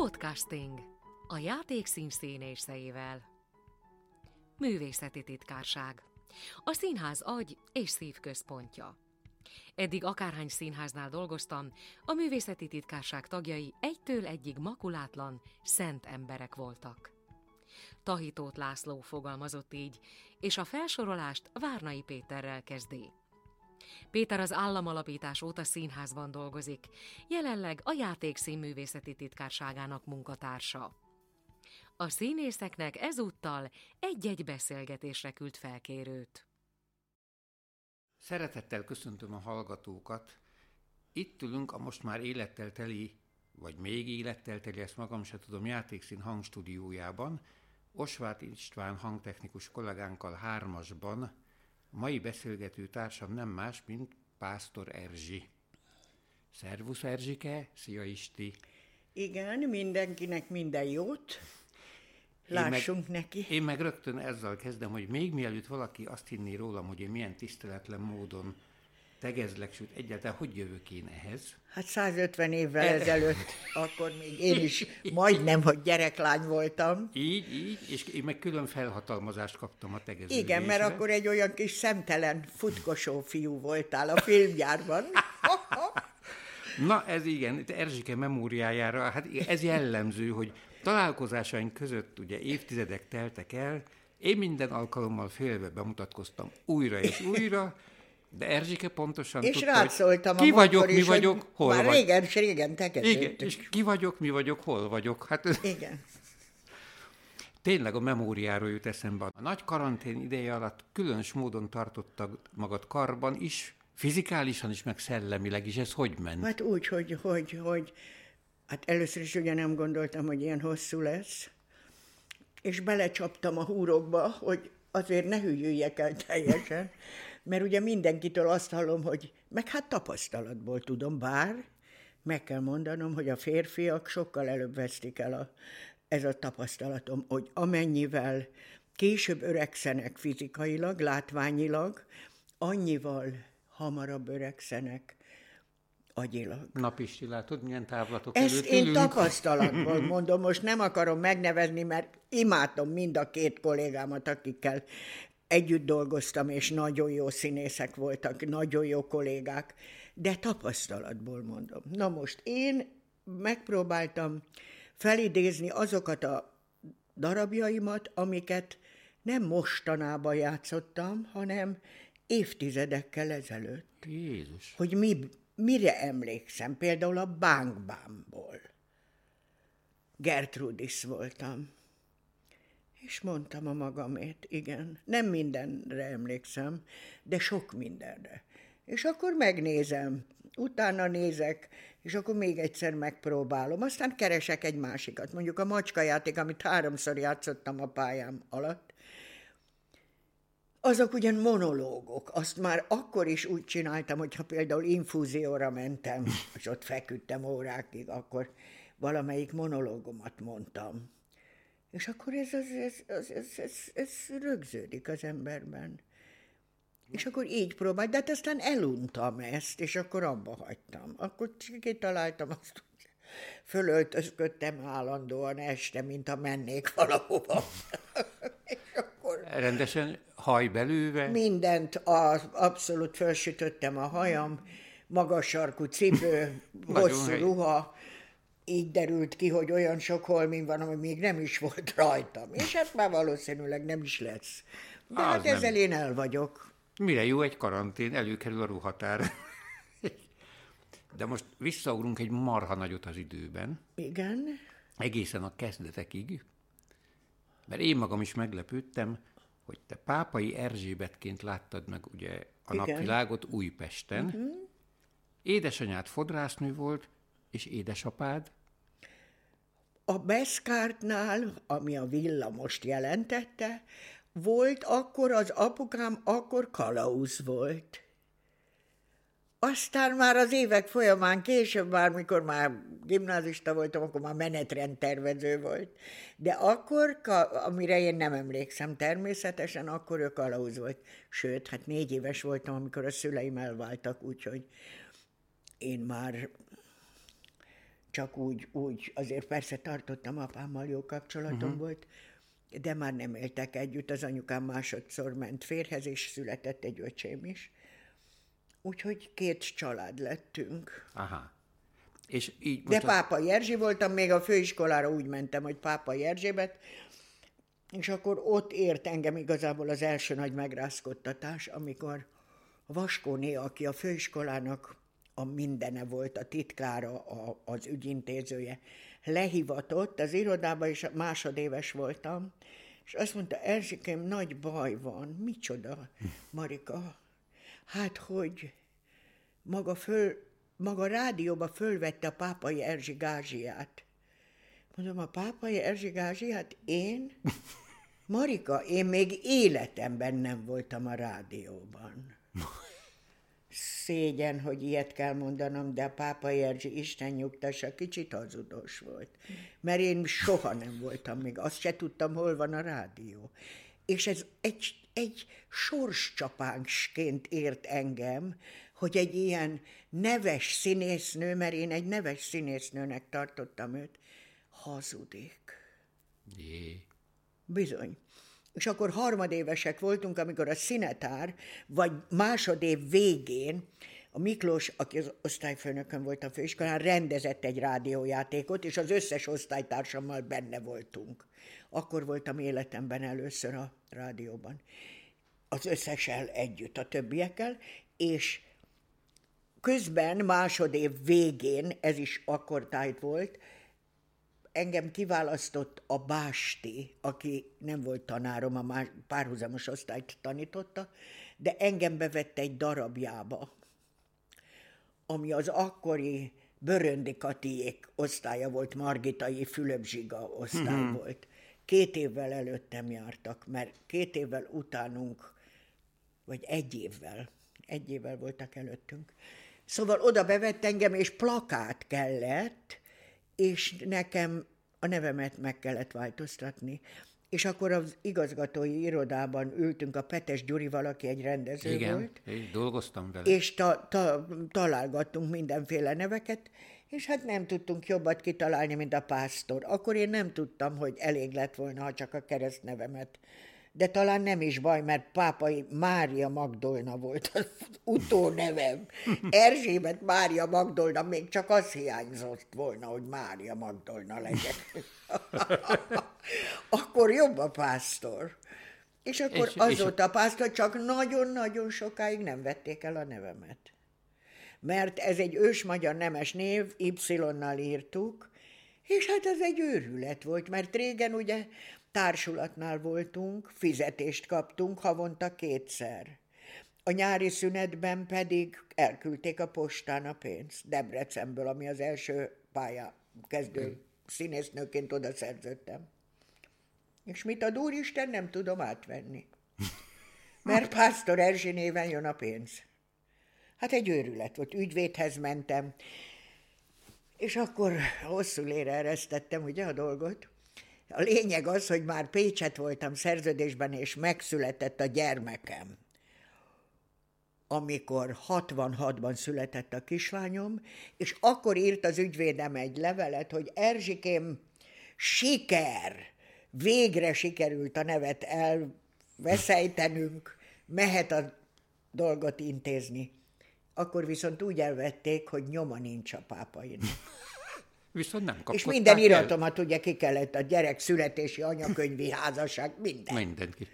Podcasting. A játék színszínészeivel. Művészeti titkárság. A színház agy és szív központja. Eddig akárhány színháznál dolgoztam, a művészeti titkárság tagjai egytől egyig makulátlan, szent emberek voltak. Tahitót László fogalmazott így, és a felsorolást Várnai Péterrel kezdi. Péter az államalapítás óta színházban dolgozik, jelenleg a játék színművészeti titkárságának munkatársa. A színészeknek ezúttal egy-egy beszélgetésre küld felkérőt. Szeretettel köszöntöm a hallgatókat. Itt ülünk a most már élettel teli, vagy még élettel teli, ezt magam se tudom, játékszín hangstúdiójában, Osvát István hangtechnikus kollégánkkal hármasban, mai beszélgető társam nem más, mint Pásztor Erzsi. Szervusz Erzsike, szia Isti! Igen, mindenkinek minden jót. Lássunk én meg, neki. Én meg rögtön ezzel kezdem, hogy még mielőtt valaki azt hinné rólam, hogy én milyen tiszteletlen módon tegezlek, sőt egyáltalán hogy jövök én ehhez? Hát 150 évvel ezelőtt, akkor még én is majdnem, hogy gyereklány voltam. Így, így, és én meg külön felhatalmazást kaptam a tegeződésre. Igen, mert akkor egy olyan kis szemtelen futkosó fiú voltál a filmgyárban. Na, ez igen, Erzsike memóriájára, hát ez jellemző, hogy találkozásaink között ugye évtizedek teltek el, én minden alkalommal félve bemutatkoztam újra és újra, de Erzsike pontosan és tudta, rád szóltam ki vagyok, mi is, vagyok, hol már vagy. régen, és régen. Igen, és ki vagyok, mi vagyok, hol vagyok. Hát Igen. Tényleg a memóriáról jut eszembe. A nagy karantén ideje alatt különös módon tartottad magad karban is, fizikálisan is, meg szellemileg is. Ez hogy ment? Hát úgy, hogy, hogy, hogy hát először is ugye nem gondoltam, hogy ilyen hosszú lesz, és belecsaptam a húrokba, hogy azért ne hülyüljek el teljesen, mert ugye mindenkitől azt hallom, hogy meg hát tapasztalatból tudom, bár meg kell mondanom, hogy a férfiak sokkal előbb vesztik el a, ez a tapasztalatom, hogy amennyivel később öregszenek fizikailag, látványilag, annyival hamarabb öregszenek agyilag. Napisti, látod, milyen távlatok Ezt előtt én ülünk? tapasztalatból mondom, most nem akarom megnevezni, mert imádom mind a két kollégámat, akikkel együtt dolgoztam, és nagyon jó színészek voltak, nagyon jó kollégák, de tapasztalatból mondom. Na most én megpróbáltam felidézni azokat a darabjaimat, amiket nem mostanában játszottam, hanem évtizedekkel ezelőtt. Jézus. Hogy mi, mire emlékszem, például a Bánkbámból. Gertrudis voltam. És mondtam a magamét, igen, nem mindenre emlékszem, de sok mindenre. És akkor megnézem, utána nézek, és akkor még egyszer megpróbálom. Aztán keresek egy másikat, mondjuk a macskajáték, amit háromszor játszottam a pályám alatt. Azok ugyan monológok, azt már akkor is úgy csináltam, hogyha például infúzióra mentem, és ott feküdtem órákig, akkor valamelyik monológomat mondtam. És akkor ez, ez, ez, ez, ez, ez, ez rögződik az emberben. És akkor így próbál, de hát aztán eluntam ezt, és akkor abba hagytam. Akkor kitaláltam azt, hogy fölöltözködtem állandóan este, mint ha mennék valahova. és akkor Rendesen hajbelőve? mindent, a, abszolút felsütöttem a hajam, magas sarkú cipő, hosszú ruha, így derült ki, hogy olyan sok holmin van, ami még nem is volt rajtam. És hát már valószínűleg nem is lesz. De Az hát nem. ezzel én el vagyok. Mire jó egy karantén? Előkerül a ruhatár. De most visszaugrunk egy marha nagyot az időben, Igen. egészen a kezdetekig, mert én magam is meglepődtem, hogy te pápai Erzsébetként láttad meg ugye a Igen. napvilágot Újpesten. Uh-huh. Édesanyád fodrásznő volt, és édesapád A Beszkártnál, ami a villamost jelentette, volt akkor az apukám, akkor kalauz volt. Aztán már az évek folyamán, később már, mikor már gimnázista voltam, akkor már menetrendtervező volt. De akkor, amire én nem emlékszem természetesen, akkor ő kalauz volt. Sőt, hát négy éves voltam, amikor a szüleim elváltak, úgyhogy én már csak úgy, úgy, azért persze tartottam apámmal, jó kapcsolatom uh-huh. volt, de már nem éltek együtt, az anyukám másodszor ment férhez, és született egy öcsém is. Úgyhogy két család lettünk. Aha. És így De a... Pápa Erzsi voltam, még a főiskolára úgy mentem, hogy Pápa Erzsébet, és akkor ott ért engem igazából az első nagy megrázkodtatás, amikor a Vaskóné, aki a főiskolának a mindene volt, a titkára, a, az ügyintézője, lehivatott az irodába, és másodéves voltam, és azt mondta, Erzsikém, nagy baj van. Micsoda, Marika? Hát, hogy maga, föl, maga rádióba fölvette a pápai Erzsi. Mondom, a pápai Erzsi én? Marika, én még életemben nem voltam a rádióban. Szégyen, hogy ilyet kell mondanom, de a pápa Erzsi Isten nyugtassa kicsit hazudos volt. Mert én soha nem voltam még, azt se tudtam, hol van a rádió. És ez egy, egy sorscsapánsként ért engem, hogy egy ilyen neves színésznő, mert én egy neves színésznőnek tartottam őt, hazudik. Jé. Bizony. És akkor harmadévesek voltunk, amikor a színetár, vagy másodév végén a Miklós, aki az osztályfőnökön volt a főiskolán, rendezett egy rádiójátékot, és az összes osztálytársammal benne voltunk. Akkor voltam életemben először a rádióban. Az összessel együtt, a többiekkel, és közben másodév végén, ez is akkor tájt volt, engem kiválasztott a Básti, aki nem volt tanárom, a más, párhuzamos osztályt tanította, de engem bevett egy darabjába, ami az akkori Böröndi Katiék osztálya volt, Margitai Fülöp-Zsiga osztály mm-hmm. volt. Két évvel előttem jártak, mert két évvel utánunk, vagy egy évvel, egy évvel voltak előttünk. Szóval oda bevett engem, és plakát kellett, és nekem a nevemet meg kellett változtatni. És akkor az igazgatói irodában ültünk a Petes Gyuri, valaki egy rendező Igen, volt. Igen, dolgoztam vele. És ta, ta, találgattunk mindenféle neveket, és hát nem tudtunk jobbat kitalálni, mint a pásztor. Akkor én nem tudtam, hogy elég lett volna, ha csak a keresztnevemet de talán nem is baj, mert pápai Mária Magdolna volt az utónevem. Erzsébet Mária Magdolna, még csak az hiányzott volna, hogy Mária Magdolna legyen. akkor jobb a pásztor. És akkor és, azóta és... a pásztor csak nagyon-nagyon sokáig nem vették el a nevemet. Mert ez egy ős magyar nemes név, Y-nal írtuk, és hát ez egy őrület volt, mert régen ugye Társulatnál voltunk, fizetést kaptunk havonta kétszer. A nyári szünetben pedig elküldték a postán a pénzt Debrecenből, ami az első pálya kezdő színésznőként oda szerződtem. És mit ad Úristen, nem tudom átvenni. Mert Pásztor Erzsi néven jön a pénz. Hát egy őrület volt, ügyvédhez mentem, és akkor hosszú lére eresztettem ugye a dolgot. A lényeg az, hogy már Pécset voltam szerződésben, és megszületett a gyermekem. Amikor 66-ban született a kislányom, és akkor írt az ügyvédem egy levelet, hogy Erzsikém, siker! Végre sikerült a nevet elveszejtenünk, mehet a dolgot intézni. Akkor viszont úgy elvették, hogy nyoma nincs a pápainak. Viszont nem És minden el. iratomat ugye ki kellett, a gyerek születési anyakönyvi házasság, minden. Mindent ki.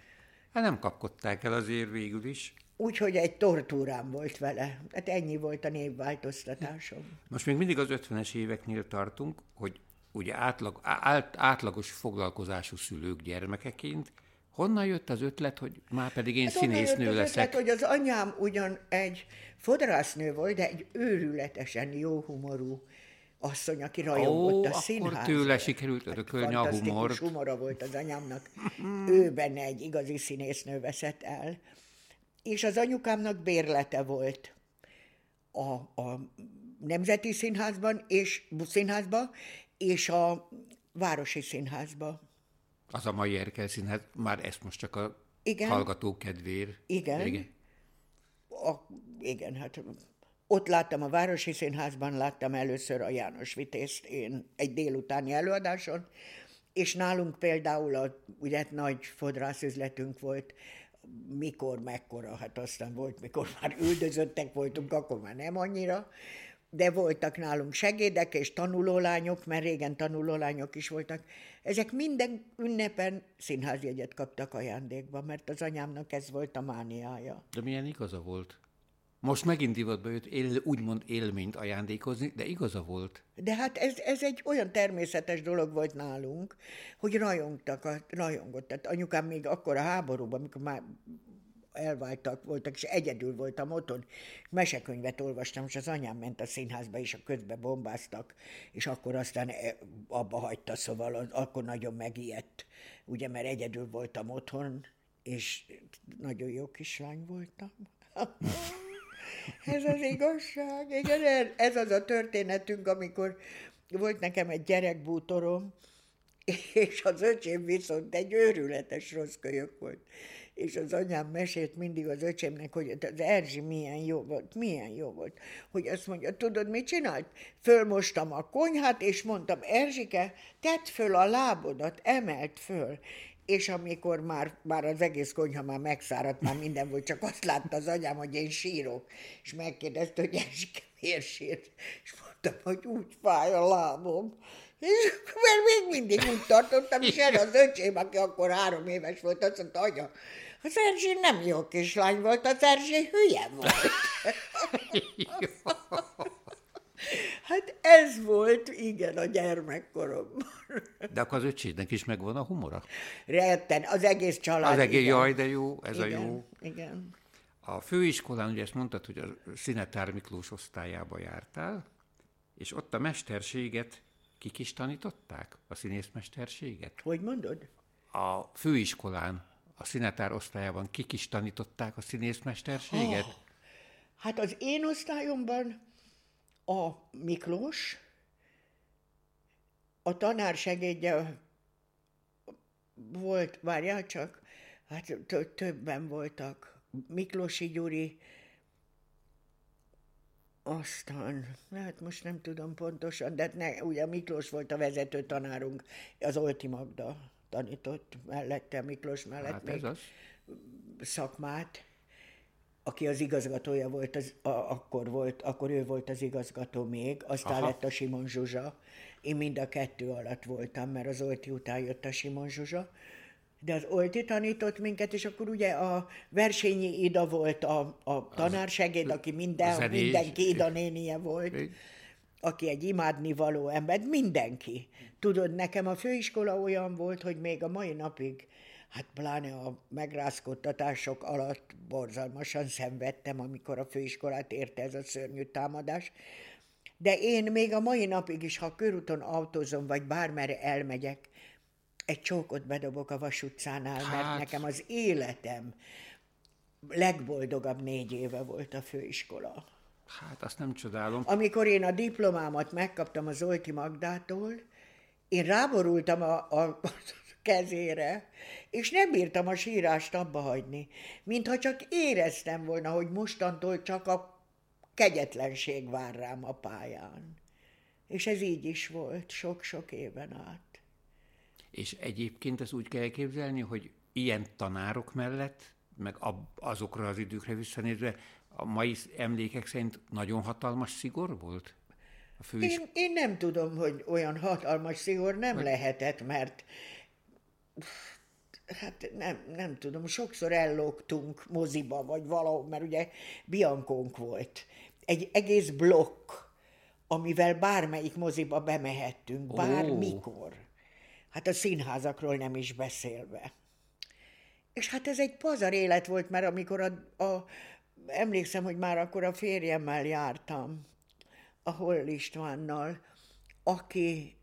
Hát nem kapkodták el azért végül is. Úgyhogy egy tortúrám volt vele. Hát ennyi volt a névváltoztatásom. Most még mindig az 50-es éveknél tartunk, hogy ugye átlag, át, átlagos foglalkozású szülők gyermekeként, honnan jött az ötlet, hogy már pedig én hát színésznő jött az leszek? Ötlet, hogy az anyám ugyan egy fodrásznő volt, de egy őrületesen jó humorú asszony, aki rajongott Ó, a színházban. tőle sikerült hát örökölni a humort. humora volt az anyámnak. ő benne egy igazi színésznő veszett el. És az anyukámnak bérlete volt a, a Nemzeti Színházban és Színházban, és a Városi Színházban. Az a mai Erkel Színház, már ezt most csak a igen. hallgató kedvér. Igen. Igen. A, igen, hát Ott láttam a Városi Színházban, láttam először a János Vitézt én egy délutáni előadáson, és nálunk például a, ugye nagy fodrászüzletünk volt, mikor, mekkora, hát aztán volt, mikor már üldözöttek voltunk, akkor már nem annyira, de voltak nálunk segédek és tanulólányok, mert régen tanulólányok is voltak. Ezek minden ünnepen színházjegyet kaptak ajándékba, mert az anyámnak ez volt a mániája. De milyen igaza volt? Most megint divatba jött él, úgymond élményt ajándékozni, de igaza volt. De hát ez, ez egy olyan természetes dolog volt nálunk, hogy rajongtak, rajongott. Tehát anyukám még akkor a háborúban, amikor már elváltak voltak, és egyedül voltam otthon. Mesekönyvet olvastam, és az anyám ment a színházba, és a közbe bombáztak, és akkor aztán e, abba hagyta, szóval akkor nagyon megijedt, ugye, mert egyedül voltam otthon, és nagyon jó kislány voltam. ez az igazság. Igen, ez az a történetünk, amikor volt nekem egy gyerekbútorom, és az öcsém viszont egy őrületes rossz kölyök volt és az anyám mesélt mindig az öcsémnek, hogy az Erzsi milyen jó volt, milyen jó volt, hogy azt mondja, tudod, mit csinált? Fölmostam a konyhát, és mondtam, Erzsike, tedd föl a lábodat, emelt föl, és amikor már, már az egész konyha már megszáradt, már minden volt, csak azt látta az anyám, hogy én sírok, és megkérdezte, hogy Erzsike miért sírt, és mondtam, hogy úgy fáj a lábom, és mert még mindig úgy tartottam, és erre az öcsém, aki akkor három éves volt, azt mondta, anya, az Erzsé nem jó kislány volt, az Erzsé hülye volt. hát ez volt, igen, a gyermekkoromban. De akkor az öcsédnek is megvan a humora? Retten, az egész család. Az egész, jaj, de jó, ez igen, a jó. Igen. A főiskolán, ugye ezt mondtad, hogy a Szinetár Miklós osztályába jártál, és ott a mesterséget kik is tanították? A színészmesterséget? Hogy mondod? A főiskolán a színetár osztályában kik is tanították a színészmesterséget? Oh, hát az én osztályomban a Miklós, a tanár segédje volt, várjál csak, hát többen voltak. Miklósi Gyuri, aztán, hát most nem tudom pontosan, de ne, ugye Miklós volt a vezető tanárunk, az Olti Magda tanított mellette, Miklós mellett hát még az. szakmát, aki az igazgatója volt, az, a, akkor volt, akkor ő volt az igazgató még, aztán Aha. lett a Simon Zsuzsa. Én mind a kettő alatt voltam, mert az Olti után jött a Simon Zsuzsa. De az Olti tanított minket, és akkor ugye a Versényi Ida volt a, a tanársegéd, aki minden, mindenki Ida nénie volt. Aki egy imádnivaló ember, mindenki. Tudod, nekem a főiskola olyan volt, hogy még a mai napig, hát pláne a megrázkodtatások alatt borzalmasan szenvedtem, amikor a főiskolát érte ez a szörnyű támadás. De én még a mai napig is, ha körúton autózom, vagy bármerre elmegyek, egy csókot bedobok a Vas utcánál, hát... mert nekem az életem legboldogabb négy éve volt a főiskola. Hát azt nem csodálom. Amikor én a diplomámat megkaptam az Zolti Magdától, én ráborultam a, a kezére, és nem bírtam a sírást abba hagyni, mintha csak éreztem volna, hogy mostantól csak a kegyetlenség vár rám a pályán. És ez így is volt sok-sok éven át. És egyébként ezt úgy kell képzelni, hogy ilyen tanárok mellett, meg azokra az időkre visszanézve, a mai emlékek szerint nagyon hatalmas szigor volt? A főis... én, én nem tudom, hogy olyan hatalmas szigor nem Vagy... lehetett, mert hát nem, nem tudom, sokszor ellogtunk moziba, vagy valahol, mert ugye Biankónk volt. Egy egész blokk, amivel bármelyik moziba bemehettünk, bármikor. Hát a színházakról nem is beszélve. És hát ez egy pazar élet volt, mert amikor a, a emlékszem, hogy már akkor a férjemmel jártam, a Holl Istvánnal, aki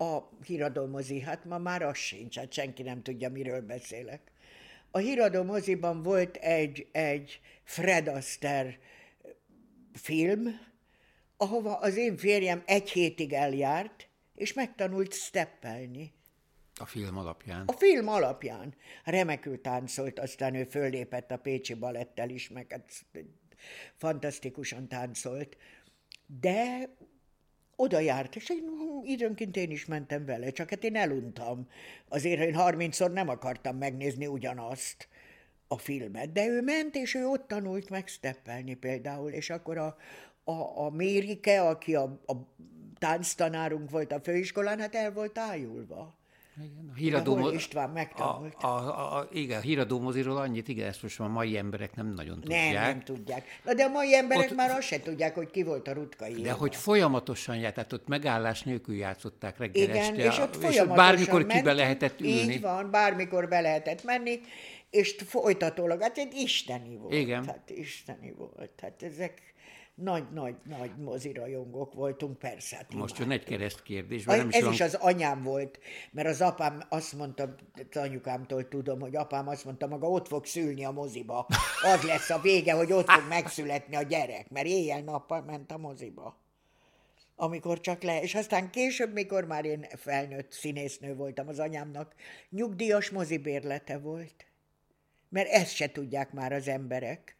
a híradó mozi, hát ma már az sincs, hát senki nem tudja, miről beszélek. A híradó moziban volt egy, egy Fred Astaire film, ahova az én férjem egy hétig eljárt, és megtanult steppelni. A film alapján? A film alapján. Remekül táncolt, aztán ő föllépett a Pécsi Balettel is, meg hát fantasztikusan táncolt, de oda járt, és én, időnként én is mentem vele, csak hát én eluntam. Azért én harmincszor nem akartam megnézni ugyanazt a filmet, de ő ment, és ő ott tanult meg steppelni például, és akkor a, a, a Mérike, aki a, a tánctanárunk volt a főiskolán, hát el volt ájulva. Igen, a híradó, mo- István megtanult. A, a, a, igen, a híradó moziról annyit, igen, ezt most már a mai emberek nem nagyon tudják. Nem, nem tudják. Na de a mai emberek ott, már azt se tudják, hogy ki volt a Rutka De hogy folyamatosan járt, tehát ott megállás nélkül játszották reggel Igen, este, és ott és folyamatosan bármikor ment, ki be lehetett ülni. Így van, bármikor be lehetett menni, és folytatólag, hát egy isteni volt. Igen. Hát isteni volt. Hát ezek nagy-nagy-nagy mozirajongók voltunk, persze. Hát Most jön egy kereszt kérdés, A, nem is ez van... is az anyám volt, mert az apám azt mondta, anyukámtól tudom, hogy apám azt mondta, maga ott fog szülni a moziba. Az lesz a vége, hogy ott fog megszületni a gyerek, mert éjjel-nappal ment a moziba. Amikor csak le, és aztán később, mikor már én felnőtt színésznő voltam, az anyámnak nyugdíjas mozibérlete volt. Mert ezt se tudják már az emberek.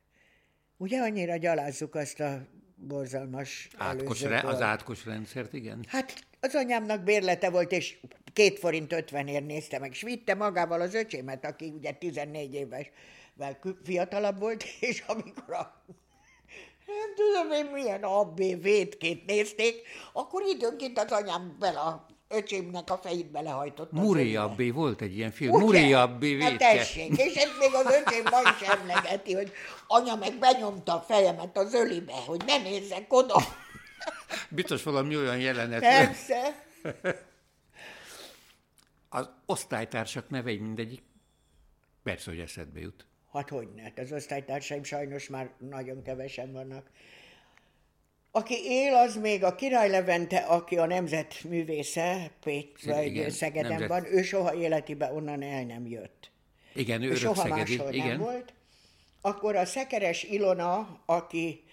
Ugye annyira gyalázzuk azt a borzalmas Átkos, re, az átkos rendszert, igen. Hát az anyámnak bérlete volt, és két forint ötvenért nézte meg, és vitte magával az öcsémet, aki ugye 14 évesvel kü- fiatalabb volt, és amikor a nem tudom én milyen abbé vétkét nézték, akkor időnként az anyám bele öcsémnek a fejét belehajtott. Muré. Abbé volt egy ilyen film. Muré Abbé Hát vétke. tessék, és ezt még az öcsém ma is emlegeti, hogy anya meg benyomta a fejemet az ölibe, hogy ne nézzek oda. Biztos valami olyan jelenet. Persze. Az osztálytársak nevei mindegyik persze, hogy eszedbe jut. Hát hogy ne, hát az osztálytársaim sajnos már nagyon kevesen vannak. Aki él, az még a Király Levente, aki a nemzetművésze, Pécs, Igen, vagy Szegeden nemzet- van, ő soha életében onnan el nem jött. Igen, ő Ő soha szegedi. máshol Igen. nem volt. Akkor a Szekeres Ilona, aki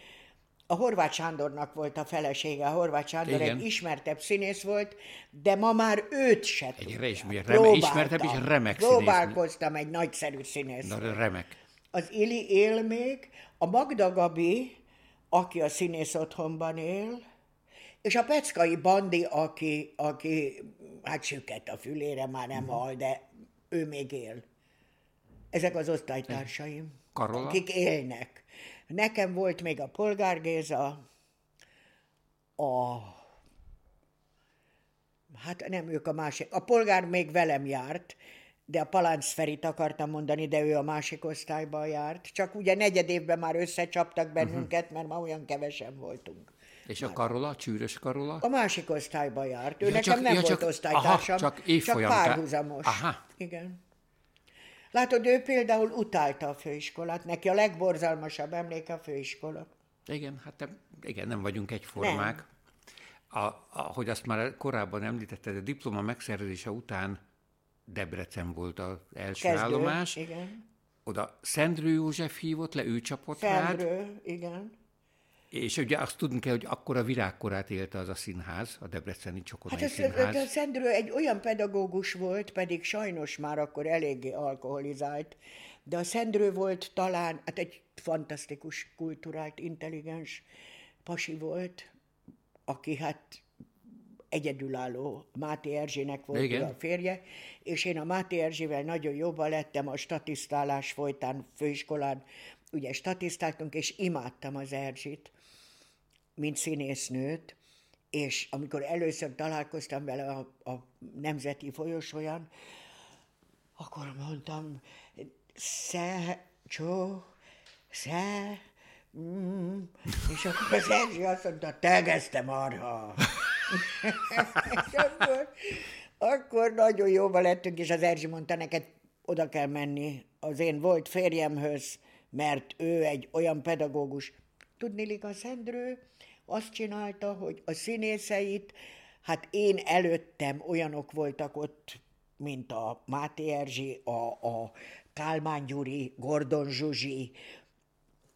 a Horváth Sándornak volt a felesége, a Horváth Sándor Igen. egy ismertebb színész volt, de ma már őt se Egy re- ismer- reme- ismertebb és remek. Próbálkoztam egy nagyszerű színész. Na, remek. Az Ili él még, a Magda Gabi, aki a színész otthonban él, és a Peckai Bandi, aki, aki hát süket a fülére, már nem hal, de ő még él. Ezek az osztálytársaim, Karola? akik élnek. Nekem volt még a Polgár Géza, a... Hát nem ők a másik. A polgár még velem járt, de a Palánc Ferit akartam mondani, de ő a másik osztályban járt. Csak ugye negyed évben már összecsaptak bennünket, mert már olyan kevesen voltunk. És a Karola, Csűrös Karola? A másik osztályban járt. Ő Ja, nekem csak- nem ja, volt csak- osztálytársam, aha, csak csak évfolyam tá- párhuzamos. Aha. Igen. Látod, ő például utálta a főiskolát. Neki a legborzalmasabb emléke a főiskola. Igen, hát nem, igen, nem vagyunk egyformák. A, ahogy azt már korábban említetted, a diploma megszerzése után Debrecen volt az első Kezdő. állomás. Igen. Oda Szendrő József hívott le, ő csapott rád, Szendrő, igen. és ugye azt tudni kell, hogy akkor a virágkorát élte az a színház, a Debreceni Csokonai Hát Színház. a Szendrő egy olyan pedagógus volt, pedig sajnos már akkor eléggé alkoholizált, de a Szendrő volt talán, hát egy fantasztikus, kulturált, intelligens pasi volt, aki hát egyedülálló Máté Erzsének volt Igen. a férje, és én a Máté Erzsével nagyon jobban lettem a statisztálás folytán főiskolán, ugye statisztáltunk, és imádtam az Erzsit, mint színésznőt, és amikor először találkoztam vele a, a Nemzeti folyosóján, akkor mondtam, sze, csó, sze, mm, és akkor az Erzsi azt mondta, tegezte marha. Akkor, akkor nagyon jóba lettünk, és az Erzsi mondta, neked oda kell menni az én volt férjemhöz, mert ő egy olyan pedagógus. Tudni, a Szendrő azt csinálta, hogy a színészeit, hát én előttem olyanok voltak ott, mint a Máté Erzsi, a, a Kálmán Gyuri, Gordon Zsuzsi,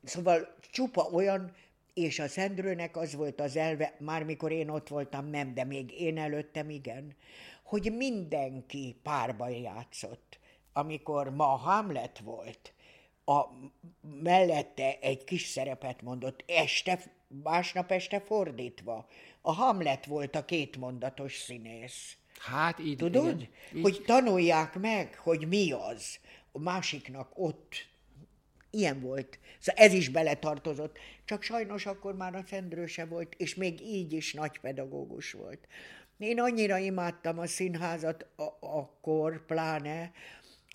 Szóval csupa olyan, és a Szendrőnek az volt az elve, már mikor én ott voltam, nem, de még én előttem, igen, hogy mindenki párban játszott. Amikor ma Hamlet volt, a mellette egy kis szerepet mondott, este, másnap este fordítva. A Hamlet volt a kétmondatos színész. Hát így. Tudod? Igen, így. Hogy tanulják meg, hogy mi az. A másiknak ott ilyen volt. Szóval ez is beletartozott. Csak sajnos akkor már a Szendrő se volt, és még így is nagy pedagógus volt. Én annyira imádtam a színházat a- akkor, pláne,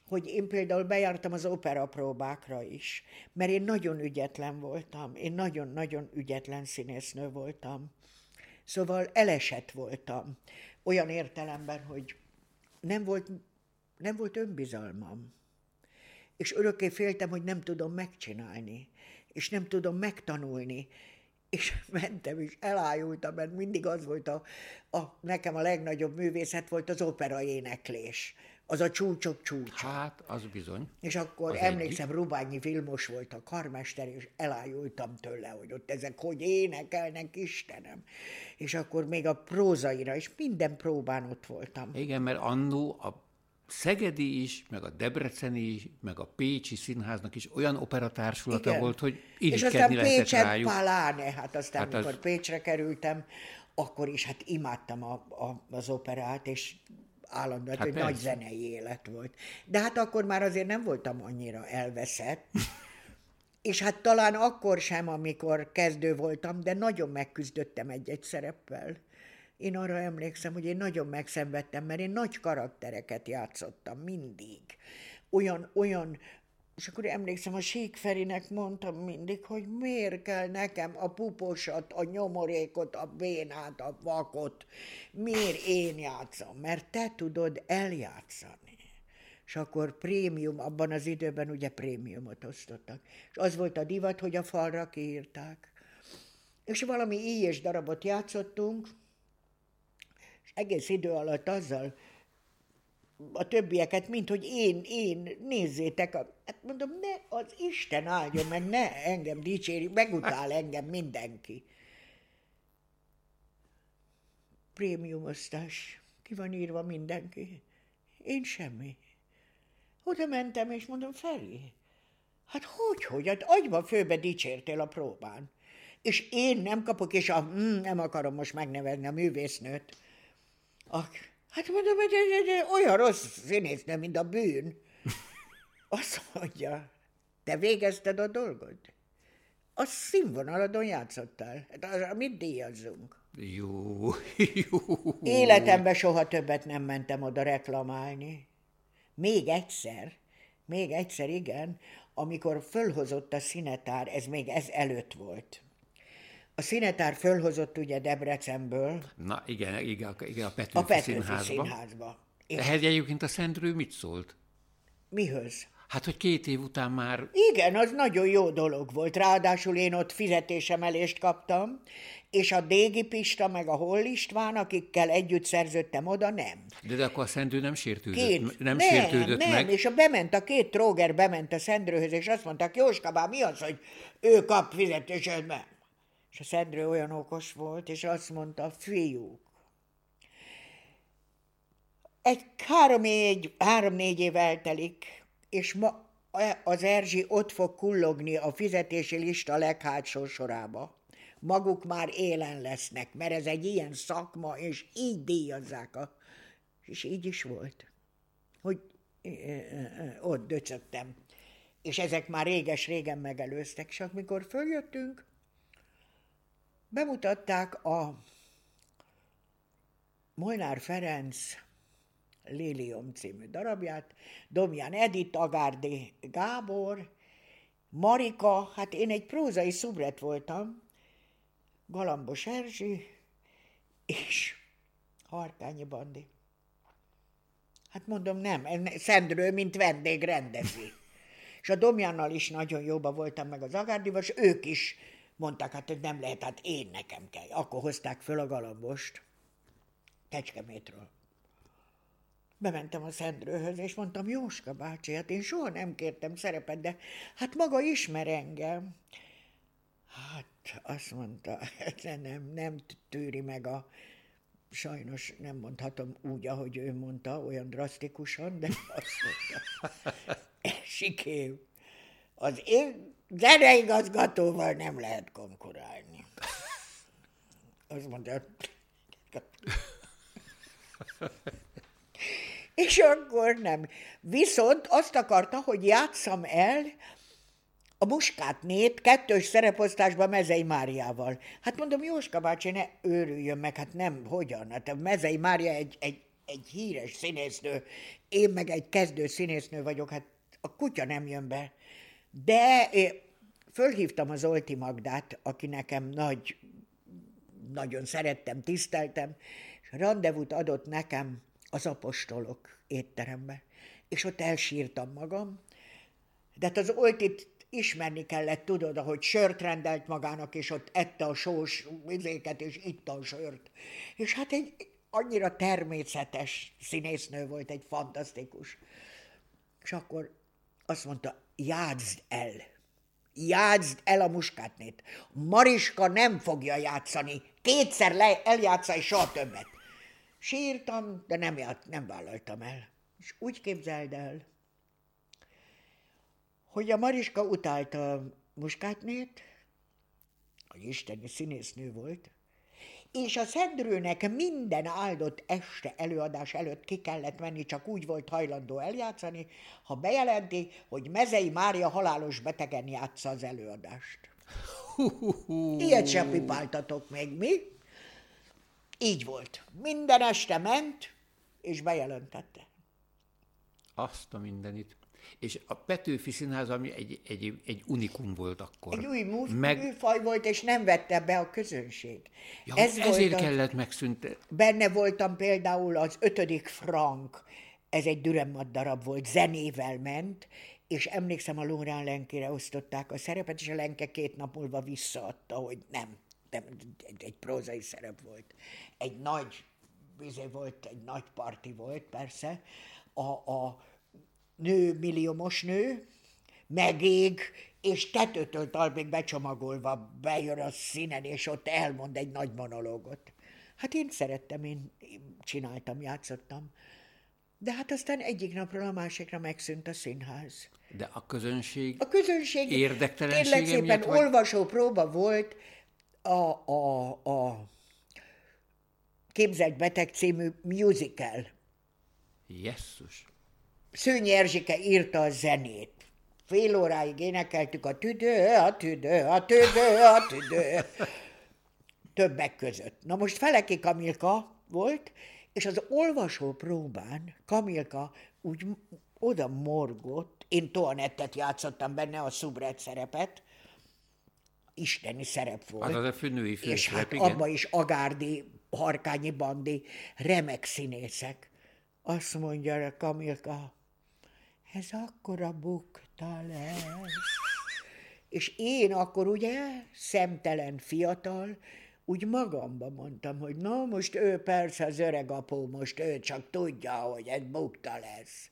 hogy én például bejártam az opera próbákra is, mert én nagyon ügyetlen voltam, én nagyon-nagyon ügyetlen színésznő voltam. Szóval elesett voltam, olyan értelemben, hogy nem volt, nem volt önbizalmam. És örökké féltem, hogy nem tudom megcsinálni, és nem tudom megtanulni. És mentem, és elájultam, mert mindig az volt a, a nekem a legnagyobb művészet volt az opera éneklés. Az a csúcsok csúcsa. Hát, az bizony. És akkor Az emlékszem, Rubányi Vilmos volt a karmester, és elájultam tőle, hogy ott ezek hogy énekelnek, Istenem. És akkor még a prózaira is, minden próbán ott voltam. Igen, mert annó a Szegedi is, meg a Debreceni is, meg a Pécsi Színháznak is olyan operatársulata Igen. volt, hogy irigykedni lehetett Pécset rájuk. paláne, hát aztán Hát hát az- amikor Pécsre kerültem, akkor is hát imádtam a, a, az operát, és állandóan, Hát hát hogy nagy zenei élet volt. De hát akkor már azért nem voltam annyira elveszett, és hát talán akkor sem, amikor kezdő voltam, de nagyon megküzdöttem egy-egy szereppel. Én arra emlékszem, hogy én nagyon megszenvedtem, mert én nagy karaktereket játszottam mindig. Olyan, olyan, és akkor emlékszem, a Sík Ferinek mondtam mindig, hogy miért kell nekem a puposat, a nyomorékot, a bénát, a vakot, miért én játszom, mert te tudod eljátszani. És akkor prémium, abban az időben ugye prémiumot osztottak. És az volt a divat, hogy a falra kiírták. És valami íjés darabot játszottunk, és egész idő alatt azzal a többieket, mint hogy én, én, nézzétek, a, hát mondom, ne, az Isten áldjon meg, ne engem dicséri, megutál engem mindenki. Prémiumosztás, ki van írva mindenki. Én semmi. Oda mentem, és mondom, Feri, hát hogy, hogy, hát agyba főbe dicsértél a próbán. És én nem kapok, és a, mm, nem akarom most megnevezni a művésznőt. A, hát mondom, hogy ez, ez, ez olyan rossz színésznő, mint a bűn. Azt mondja, te végezted a dolgod? A színvonaladon játszottál. Hát arra mit díjazzunk? Jó, jó. Életemben soha többet nem mentem oda reklamálni. Még egyszer, még egyszer igen, amikor fölhozott a színetár, ez még ez előtt volt. A színetár fölhozott ugye Debrecenből Na igen, igen, a- igen a Petőfi, a Petőfi Színházba. színházba. És Ehhez egyébként a Szendrő mit szólt? mihöz? Hát, hogy két év után már Igen, az nagyon jó dolog volt. Ráadásul én ott fizetésemelést kaptam, és a Dégi Pista meg a Holl István, akikkel együtt szerződtem oda, nem. De, de akkor a Szendő nem sértődött, Két, nem, nem, sértődött nem, meg. és a bement a két tróger, bement a Szendrőhöz, és azt mondták, Jóska, bár mi az, hogy ő kap fizetésed. És a Szendrő olyan okos volt, és azt mondta, fiúk, egy három-négy három, év eltelik, és ma az Erzsi ott fog kullogni a fizetési lista leghátsó sorába. Maguk már élen lesznek, mert ez egy ilyen szakma, és így díjazzák a... És így is volt, hogy ö, ö, ott döcögtem. És ezek már réges-régen megelőztek, és amikor följöttünk, bemutatták a Molnár Ferenc Lilium című darabját, Domján Edith, Agárdi Gábor, Marika, hát én egy prózai szubret voltam, Galambos Erzsi, és Harkányi Bandi. Hát mondom, nem, en- Szendrő, mint vendég rendezi. És a Domjánnal is nagyon jóba voltam, meg az Agárdival, és ők is mondták, hát ez nem lehet, hát én nekem kell. Akkor hozták föl a Galambost, Kecskemétről. Bementem a Szendrőhöz, és mondtam, Jóska bácsi, hát én soha nem kértem szerepet, de hát maga ismer engem. Hát azt mondta, nem, nem tűri meg a... Sajnos nem mondhatom úgy, ahogy ő mondta, olyan drasztikusan, de azt mondta. Sikém, az én zeneigazgatóval nem lehet konkurálni. Azt mondta, és akkor nem. Viszont azt akarta, hogy játszam el a muskátnét kettős szereposztásban Mezei Máriával. Hát mondom, Jóska bácsi, ne őrüljön meg, hát nem, hogyan? Hát a Mezei Mária egy, egy, egy híres színésznő, én meg egy kezdő színésznő vagyok, hát a kutya nem jön be. De fölhívtam az Olti Magdát, aki nekem nagy, nagyon szerettem, tiszteltem, és rendezvút adott nekem az apostolok étterembe. És ott elsírtam magam, de hát az Oltit ismerni kellett, tudod, ahogy sört rendelt magának, és ott ette a sós vizéket, és itta a sört. És hát egy annyira természetes színésznő volt, egy fantasztikus. És akkor azt mondta, játszd el, játszd el a muskátnét. Mariska nem fogja játszani, kétszer le, eljátsza, és soha többet. Sírtam, de nem, ját, nem vállaltam el. És úgy képzeld el, hogy a Mariska utálta muskátnét, hogy isteni színésznő volt, és a Szendrőnek minden áldott este előadás előtt ki kellett menni, csak úgy volt hajlandó eljátszani, ha bejelenti, hogy Mezei Mária halálos betegen játsza az előadást. Ilyet sem pipáltatok még, mi? Így volt. Minden este ment, és bejelentette. Azt a mindenit. És a Petőfi Színház, ami egy, egy, egy unikum volt akkor. Egy új mű, Meg... műfaj volt, és nem vette be a közönség. Ja, Ez ezért volt kellett megszüntetni. Benne voltam például az ötödik frank, ez egy Dürrenmatt darab volt, zenével ment, és emlékszem, a Lórán Lenkére osztották a szerepet, és a Lenke két nap múlva visszaadta, hogy nem, nem egy, egy prózai szerep volt. Egy nagy, vizé volt, egy nagy parti volt, persze. A, a, nő, milliómos nő, megég, és tetőtől talpig becsomagolva bejön a színen, és ott elmond egy nagy monológot. Hát én szerettem, én csináltam, játszottam. De hát aztán egyik napról a másikra megszűnt a színház. De a közönség, a közönség érdektelensége Tényleg szépen miatt, vagy... olvasó próba volt a, a, a Képzelt Beteg című musical. Jesszus. Szőnyi Erzsike írta a zenét. Fél óráig énekeltük a tüdő, a tüdő, a tüdő, a tüdő. Többek között. Na most Feleki Kamilka volt, és az olvasó próbán Kamilka úgy oda morgott, én Toanettet játszottam benne, a szubret szerepet, isteni szerep volt. Hát az a főnői És hát igen. abba is Agárdi, Harkányi Bandi, remek színészek. Azt mondja a Kamilka, ez akkora bukta lesz. És én akkor ugye, szemtelen fiatal, úgy magamba mondtam, hogy na most ő persze az öreg apó, most ő csak tudja, hogy ez bukta lesz.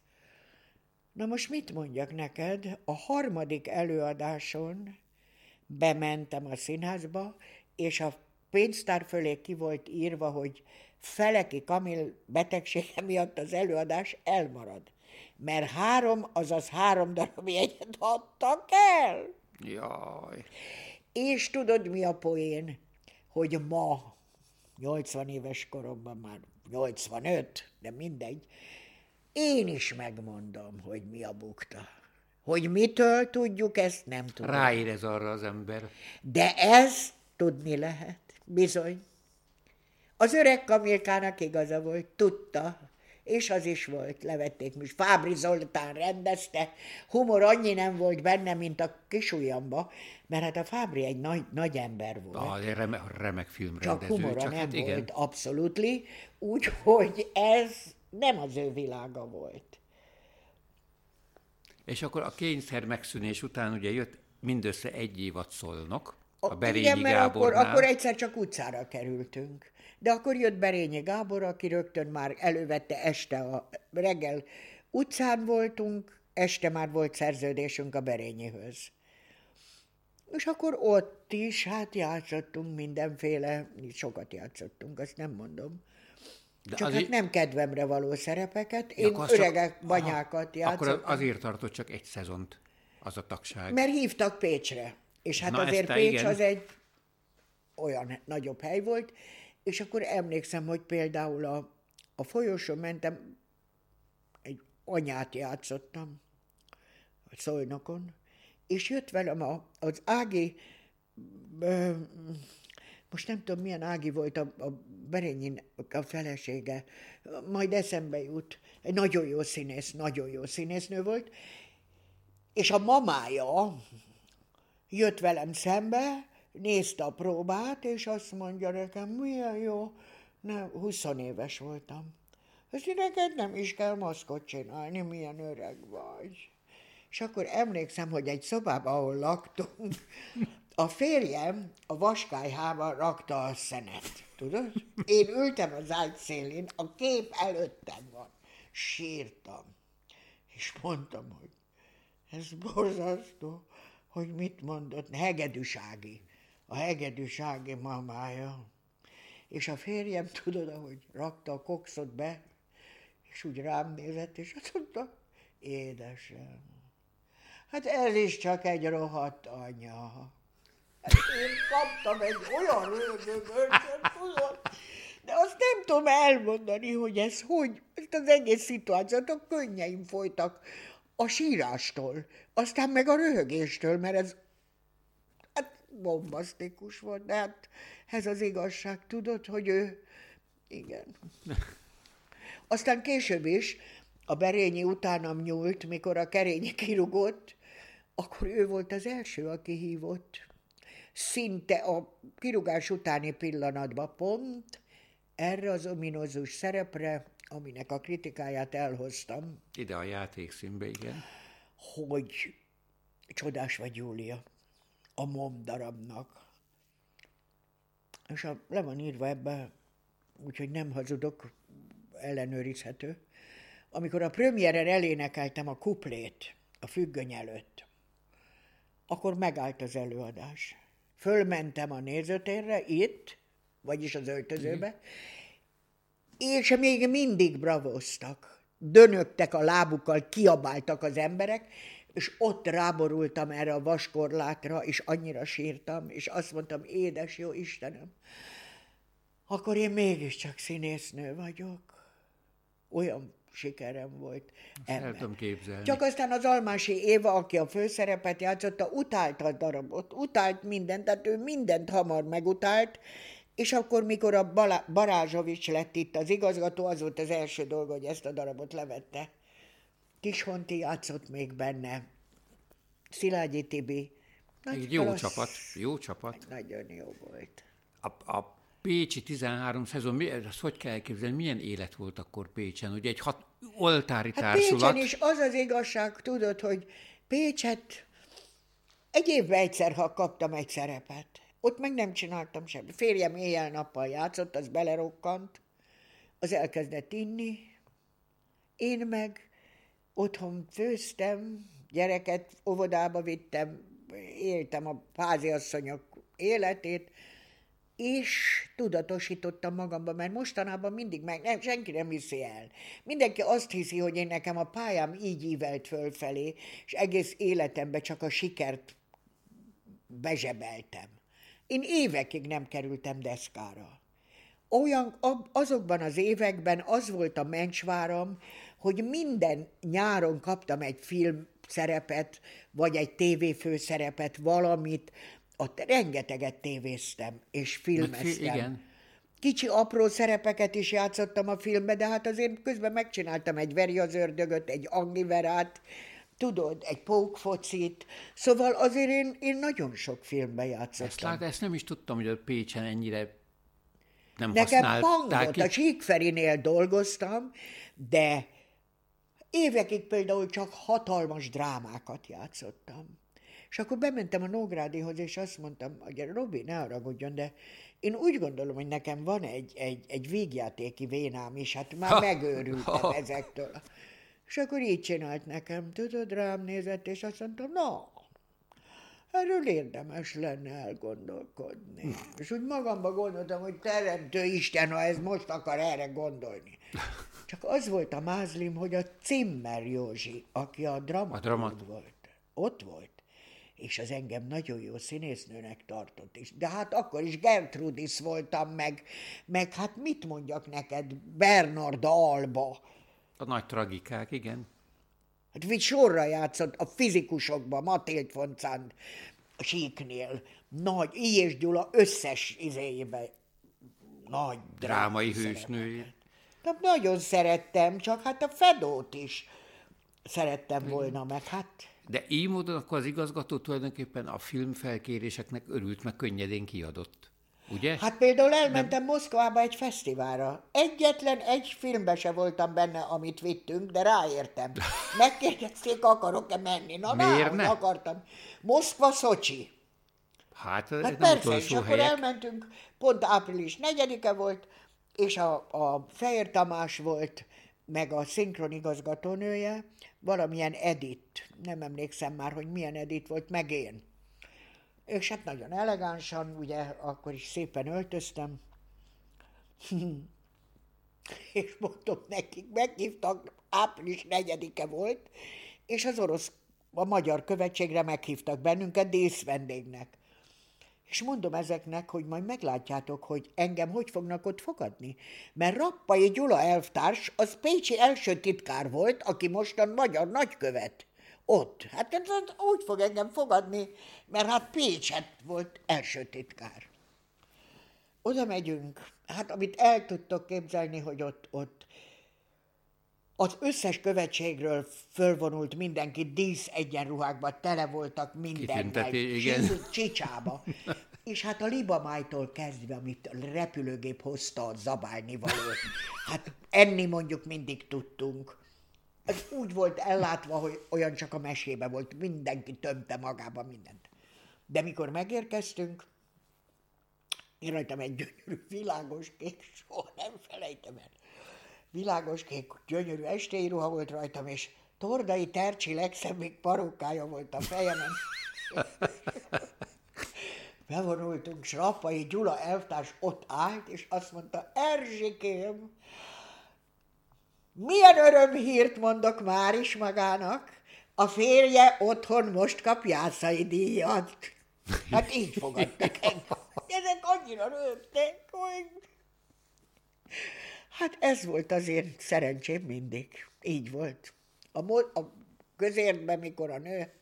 Na most mit mondjak neked? A harmadik előadáson bementem a színházba, és a pénztár fölé ki volt írva, hogy Feleki Kamil betegsége miatt az előadás elmarad mert három, azaz három darab jegyet adtak el. Jaj. És tudod, mi a poén? Hogy ma, 80 éves koromban már 85, de mindegy, én is megmondom, hogy mi a bukta. Hogy mitől tudjuk, ezt nem tudom. Ráérez arra az ember. De ez tudni lehet, bizony. Az öreg Kamilkának igaza volt, tudta, és az is volt, levették most. Fábri Zoltán rendezte, humor annyi nem volt benne, mint a ujjamba, mert hát a Fábri egy nagy, nagy ember volt. Ah, remek, remek filmrendező. Csak humora csak nem hát igen. volt, abszolútli, úgyhogy ez nem az ő világa volt. És akkor a kényszer megszűnés után ugye jött mindössze egy évad szolnok, a Berényi Igen, mert Gábornál. akkor, akkor egyszer csak utcára kerültünk. De akkor jött Berényi Gábor, aki rögtön már elővette este a reggel. Utcán voltunk, este már volt szerződésünk a Berényihöz. És akkor ott is, hát játszottunk mindenféle, ökat játszottunk, azt nem mondom. De csak azért... hát nem kedvemre való szerepeket, én öregek, csak... banyákat Aha, játszottam. Akkor azért tartott csak egy szezont az a tagság? Mert hívtak Pécsre. És hát Na, azért Pécs igen. az egy olyan nagyobb hely volt, és akkor emlékszem, hogy például a, a folyosón mentem, egy anyát játszottam a szolnokon, és jött velem a, az Ági, ö, most nem tudom milyen Ági volt a, a Berényin a felesége, majd eszembe jut, egy nagyon jó színész, nagyon jó színésznő volt, és a mamája jött velem szembe, nézte a próbát, és azt mondja nekem, milyen jó, nem, 20 éves voltam. Azt mondja, neked nem is kell maszkot csinálni, milyen öreg vagy. És akkor emlékszem, hogy egy szobában, ahol laktunk, a férjem a vaskályhában rakta a szenet, tudod? Én ültem az ágy szélén, a kép előttem van. Sírtam. És mondtam, hogy ez borzasztó, hogy mit mondott, hegedűsági, a hegedűsági mamája. És a férjem, tudod, ahogy rakta a kokszot be, és úgy rám nézett, és azt mondta, édesem, hát ez is csak egy rohadt anya. Hát én kaptam egy olyan rögögörcsöt, tudod, de azt nem tudom elmondani, hogy ez hogy, ezt az egész szituációt, a könnyeim folytak a sírástól, aztán meg a röhögéstől, mert ez bombasztikus volt, de hát ez az igazság, tudod, hogy ő, igen. Aztán később is a Berényi utánam nyúlt, mikor a Kerényi kirugott, akkor ő volt az első, aki hívott. Szinte a kirugás utáni pillanatban pont erre az ominózus szerepre, aminek a kritikáját elhoztam, Ide a játékszínbe, igen. hogy csodás vagy Júlia, a mom darabnak. És a, le van írva ebbe, úgyhogy nem hazudok, ellenőrizhető. Amikor a premiéren elénekeltem a kuplét a függöny előtt, akkor megállt az előadás. Fölmentem a nézőtérre, itt, vagyis az öltözőbe, és még mindig bravoztak. Dönögtek a lábukkal, kiabáltak az emberek, és ott ráborultam erre a vaskorlátra, és annyira sírtam, és azt mondtam, édes jó Istenem, akkor én mégiscsak színésznő vagyok. Olyan sikerem volt. El tudom képzelni. Csak aztán az Almási Éva, aki a főszerepet játszotta, utálta a darabot, utált mindent, tehát ő mindent hamar megutált, és akkor, mikor a Balá- Barázsovics lett itt az igazgató, az volt az első dolga, hogy ezt a darabot levette. Kishonti játszott még benne, Szilágyi Tibi. Nagy Egy jó klassz. csapat, jó csapat. Nagyon jó volt. A, a Pécsi 13 szezon, azt hogy kell elképzelni, milyen élet volt akkor Pécsen? Ugye egy hat, oltári Hát társulat. Pécsen is az az igazság, tudod, hogy Pécset egy évben egyszer, ha kaptam egy szerepet. Ott meg nem csináltam semmit. Férjem éjjel-nappal játszott, az belerokkant, az elkezdett inni, én meg otthon főztem, gyereket óvodába vittem, éltem a háziasszonyok életét, és tudatosítottam magamban, mert mostanában mindig meg, nem, senki nem hiszi el. Mindenki azt hiszi, hogy én nekem a pályám így ívelt fölfelé, és egész életemben csak a sikert bezsebeltem. Én évekig nem kerültem deszkára. Olyan, azokban az években az volt a mencsváram, hogy minden nyáron kaptam egy film szerepet, vagy egy tévéfőszerepet, valamit, ott rengeteget tévéztem, és filmeztem. igen. Kicsi apró szerepeket is játszottam a filmbe, de hát azért közben megcsináltam egy Veri az ördögöt, egy Angliverát, tudod, egy pókfocit, szóval azért én, én nagyon sok filmbe játszottam. Ezt, lát, ezt nem is tudtam, hogy a Pécsen ennyire nem Nekem használták. pangot, a Csíkferinél dolgoztam, de évekig például csak hatalmas drámákat játszottam. És akkor bementem a Nógrádihoz, és azt mondtam, hogy Robi, ne haragudjon, de én úgy gondolom, hogy nekem van egy, egy, egy végjátéki vénám is, hát már megőrültem ezektől. És akkor így csinált nekem, tudod, rám nézett, és azt mondta, na, erről érdemes lenne elgondolkodni. És úgy magamba gondoltam, hogy teremtő Isten, ha ez most akar erre gondolni. Csak az volt a mázlim, hogy a Cimmer Józsi, aki a dramaturg dramat- volt, ott volt, és az engem nagyon jó színésznőnek tartott is. De hát akkor is Gertrudis voltam, meg, meg hát mit mondjak neked, Bernarda Alba. A nagy tragikák, igen. Hát úgy sorra játszott a fizikusokban, Matild Foncán, a síknél. Nagy, I. és Gyula összes izéjébe nagy drámai hősnője. De nagyon szerettem, csak hát a Fedót is szerettem volna meg, hát... De így módon akkor az igazgató tulajdonképpen a filmfelkéréseknek örült, meg könnyedén kiadott. Ugye? Hát például elmentem Nem. Moszkvába egy fesztiválra. Egyetlen egy filmbe se voltam benne, amit vittünk, de ráértem. Megkérdezték, akarok-e menni. Na, Miért ne? akartam. Moszkva, Szocsi. Hát, hát nem persze, és helyek. akkor elmentünk, pont április 4-e volt, és a, a Fehér Tamás volt, meg a szinkronigazgatónője, valamilyen Edit, nem emlékszem már, hogy milyen Edit volt, meg én. És hát nagyon elegánsan, ugye akkor is szépen öltöztem, és mondom nekik, meghívtak, április 4-e volt, és az orosz, a magyar követségre meghívtak bennünket díszvendégnek. És mondom ezeknek, hogy majd meglátjátok, hogy engem hogy fognak ott fogadni. Mert Rappai Gyula elvtárs az Pécsi első titkár volt, aki mostan magyar nagykövet. Ott. Hát ez úgy fog engem fogadni, mert hát Pécset volt első titkár. Oda megyünk. Hát amit el tudtok képzelni, hogy ott, ott az összes követségről fölvonult mindenki dísz egyenruhákba, tele voltak mindennel, csicsába. És hát a libamájtól kezdve, amit a repülőgép hozta a zabálni valót, hát enni mondjuk mindig tudtunk. Ez úgy volt ellátva, hogy olyan csak a mesébe volt, mindenki tömte magába mindent. De mikor megérkeztünk, én rajtam egy gyönyörű világos kék, soha nem felejtem el világos kék, gyönyörű estéi ruha volt rajtam, és tordai tercsi legszebbik parókája volt a fejemen. Bevonultunk, s Rapai Gyula elvtárs ott állt, és azt mondta, Erzsikém, milyen örömhírt mondok már is magának, a férje otthon most kap jászai díjat. Hát így fogadtak engem. Ezek annyira rögtek, hogy... Hát ez volt az én szerencsém mindig. Így volt. A, mo- a közértben, mikor a nő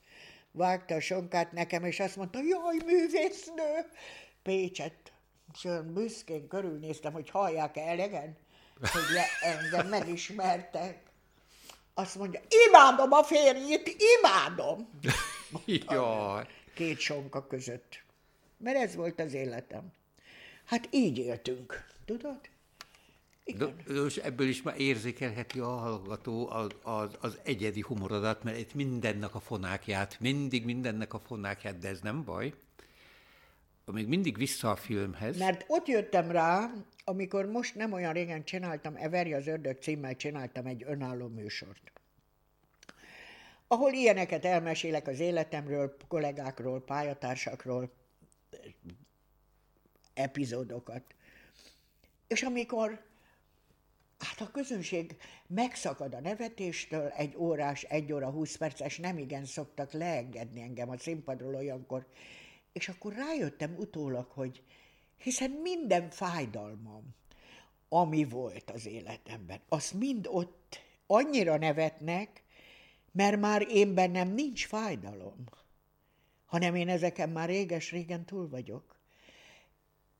vágta a sonkát nekem, és azt mondta, jaj, művésznő! Pécset. És olyan büszkén körülnéztem, hogy hallják-e elegen, hogy le, engem megismertek. Azt mondja, imádom a férjét, imádom! Jaj. Két sonka között. Mert ez volt az életem. Hát így éltünk, tudod? De, de ebből is már érzékelheti a hallgató az, az, az egyedi humorodat, mert itt mindennek a fonákját, mindig mindennek a fonákját, de ez nem baj. Még mindig vissza a filmhez. Mert ott jöttem rá, amikor most nem olyan régen csináltam, Everja az ördög címmel csináltam egy önálló műsort. Ahol ilyeneket elmesélek az életemről, kollégákról, pályatársakról, epizódokat. És amikor Hát a közönség megszakad a nevetéstől, egy órás, egy óra, húsz perces, nem igen szoktak leengedni engem a színpadról olyankor. És akkor rájöttem utólag, hogy hiszen minden fájdalmam, ami volt az életemben, azt mind ott annyira nevetnek, mert már én bennem nincs fájdalom, hanem én ezeken már réges-régen túl vagyok.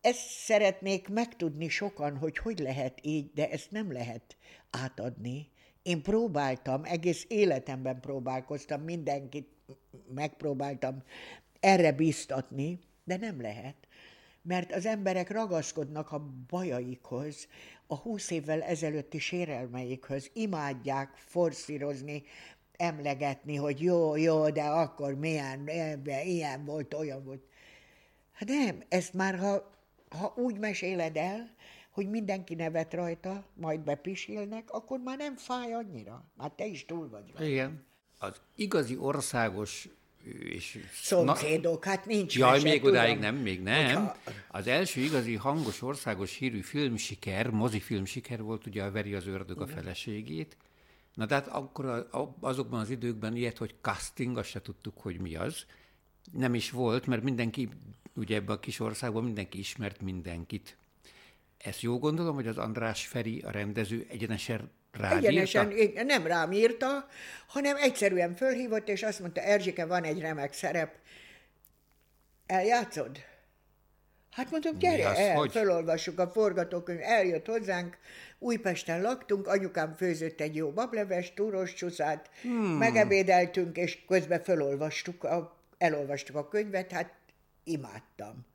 Ezt szeretnék megtudni sokan, hogy hogy lehet így, de ezt nem lehet átadni. Én próbáltam, egész életemben próbálkoztam, mindenkit megpróbáltam erre biztatni, de nem lehet. Mert az emberek ragaszkodnak a bajaikhoz, a húsz évvel ezelőtti sérelmeikhoz, imádják forszírozni, emlegetni, hogy jó, jó, de akkor milyen, ilyen volt, olyan volt. Hát nem, ezt már ha ha úgy meséled el, hogy mindenki nevet rajta, majd bepisilnek, akkor már nem fáj annyira. Már te is túl vagy rajta. Igen. Az igazi országos és... Szomszédok, hát nincs Jaj, mese, még tudom. odáig nem, még nem. Hogyha... Az első igazi hangos országos hírű filmsiker, mozifilm siker volt ugye a Veri az ördög a feleségét, Na de hát akkor azokban az időkben ilyet, hogy casting, azt se tudtuk, hogy mi az. Nem is volt, mert mindenki, ugye ebben a kis országban mindenki ismert mindenkit. Ezt jó gondolom, hogy az András Feri, a rendező egyenesen rád Egyenesen írta? nem rám írta, hanem egyszerűen fölhívott, és azt mondta, Erzsike, van egy remek szerep, eljátszod? Hát mondom, gyere az, el, hogy? felolvassuk a forgatókönyv, eljött hozzánk, Újpesten laktunk, anyukám főzött egy jó bableves, túros csúszát, hmm. megebédeltünk, és közben felolvastuk, a, elolvastuk a könyvet, hát imádtam.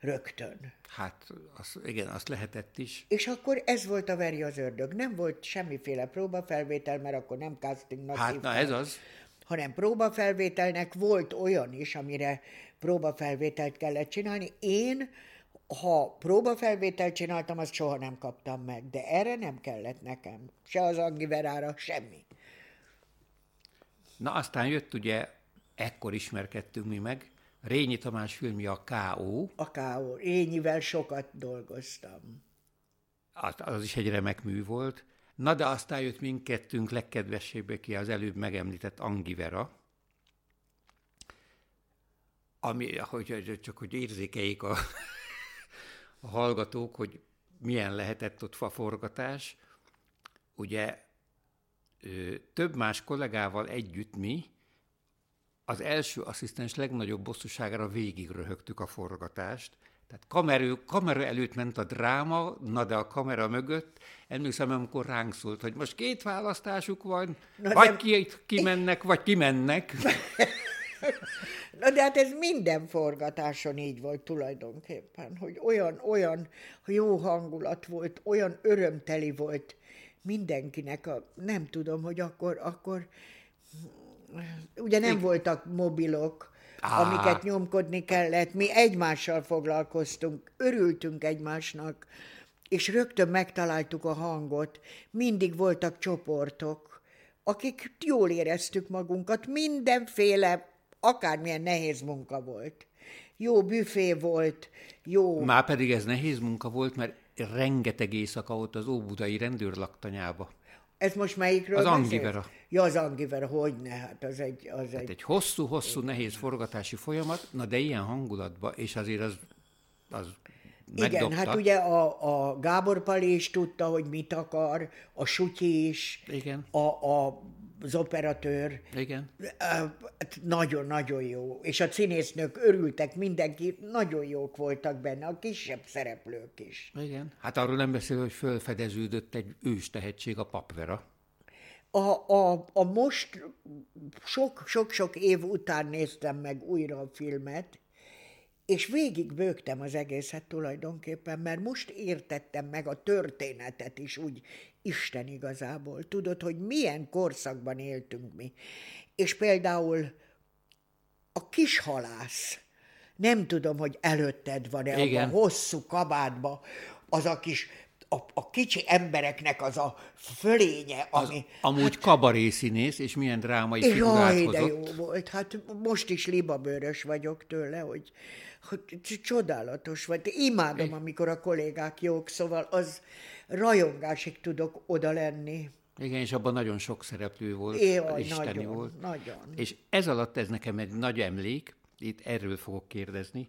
Rögtön. Hát az, igen, azt lehetett is. És akkor ez volt a veri az ördög. Nem volt semmiféle próbafelvétel, mert akkor nem castingnak Hát hívták, na ez az. Hanem próbafelvételnek volt olyan is, amire próbafelvételt kellett csinálni. Én, ha próbafelvételt csináltam, azt soha nem kaptam meg, de erre nem kellett nekem. Se az Angiverára, semmi. Na aztán jött ugye, ekkor ismerkedtünk mi meg, Rényi Tamás filmje a K.O. A K.O. Rényivel sokat dolgoztam. Az, az is egy remek mű volt. Na de aztán jött mindkettőnk legkedvesebbé ki az előbb megemlített Angivera, ami, hogy, csak hogy érzékeljék a, a hallgatók, hogy milyen lehetett ott a forgatás. Ugye több más kollégával együtt mi az első asszisztens legnagyobb bosszúságára végig röhögtük a forgatást. Tehát kamerő, kamera előtt ment a dráma, na de a kamera mögött, emlékszem, amikor ránk szólt, hogy most két választásuk van, na vagy de... ki, kimennek, vagy kimennek. Na de hát ez minden forgatáson így volt tulajdonképpen, hogy olyan, olyan jó hangulat volt, olyan örömteli volt mindenkinek, a, nem tudom, hogy akkor, akkor ugye nem voltak mobilok, Á. amiket nyomkodni kellett, mi egymással foglalkoztunk, örültünk egymásnak, és rögtön megtaláltuk a hangot, mindig voltak csoportok, akik jól éreztük magunkat, mindenféle, akármilyen nehéz munka volt. Jó büfé volt, jó... Már pedig ez nehéz munka volt, mert rengeteg éjszaka volt az Óbudai rendőrlaktanyába. Ez most melyikről Az Angivera. Ja, az Angivera, hogy ne, hát az egy... Az hát egy, egy hosszú-hosszú, nehéz forgatási folyamat, na de ilyen hangulatban, és azért az, az Igen, hát ugye a, a Gábor Pali is tudta, hogy mit akar, a Sutyi is, Igen. A, a az operatőr. Igen. Nagyon-nagyon jó. És a színésznők örültek, mindenki, nagyon jók voltak benne, a kisebb szereplők is. Igen. Hát arról nem beszél, hogy fölfedeződött egy ős tehetség, a papvera. A, a, a most sok-sok év után néztem meg újra a filmet, és végig bőgtem az egészet tulajdonképpen, mert most értettem meg a történetet is úgy Isten igazából. Tudod, hogy milyen korszakban éltünk mi. És például a kis halász, nem tudom, hogy előtted van-e a hosszú kabátba, az a kis a, a kicsi embereknek az a fölénye, ami... Az, amúgy hát, kabarészínész, és milyen drámai Jaj, de jó volt. Hát most is libabőrös vagyok tőle, hogy, hogy csodálatos vagy. Imádom, amikor a kollégák jók, szóval az rajongásig tudok oda lenni. Igen, és abban nagyon sok szereplő volt, Jaj, isteni nagyon, volt. Nagyon. És ez alatt ez nekem egy nagy emlék, itt erről fogok kérdezni,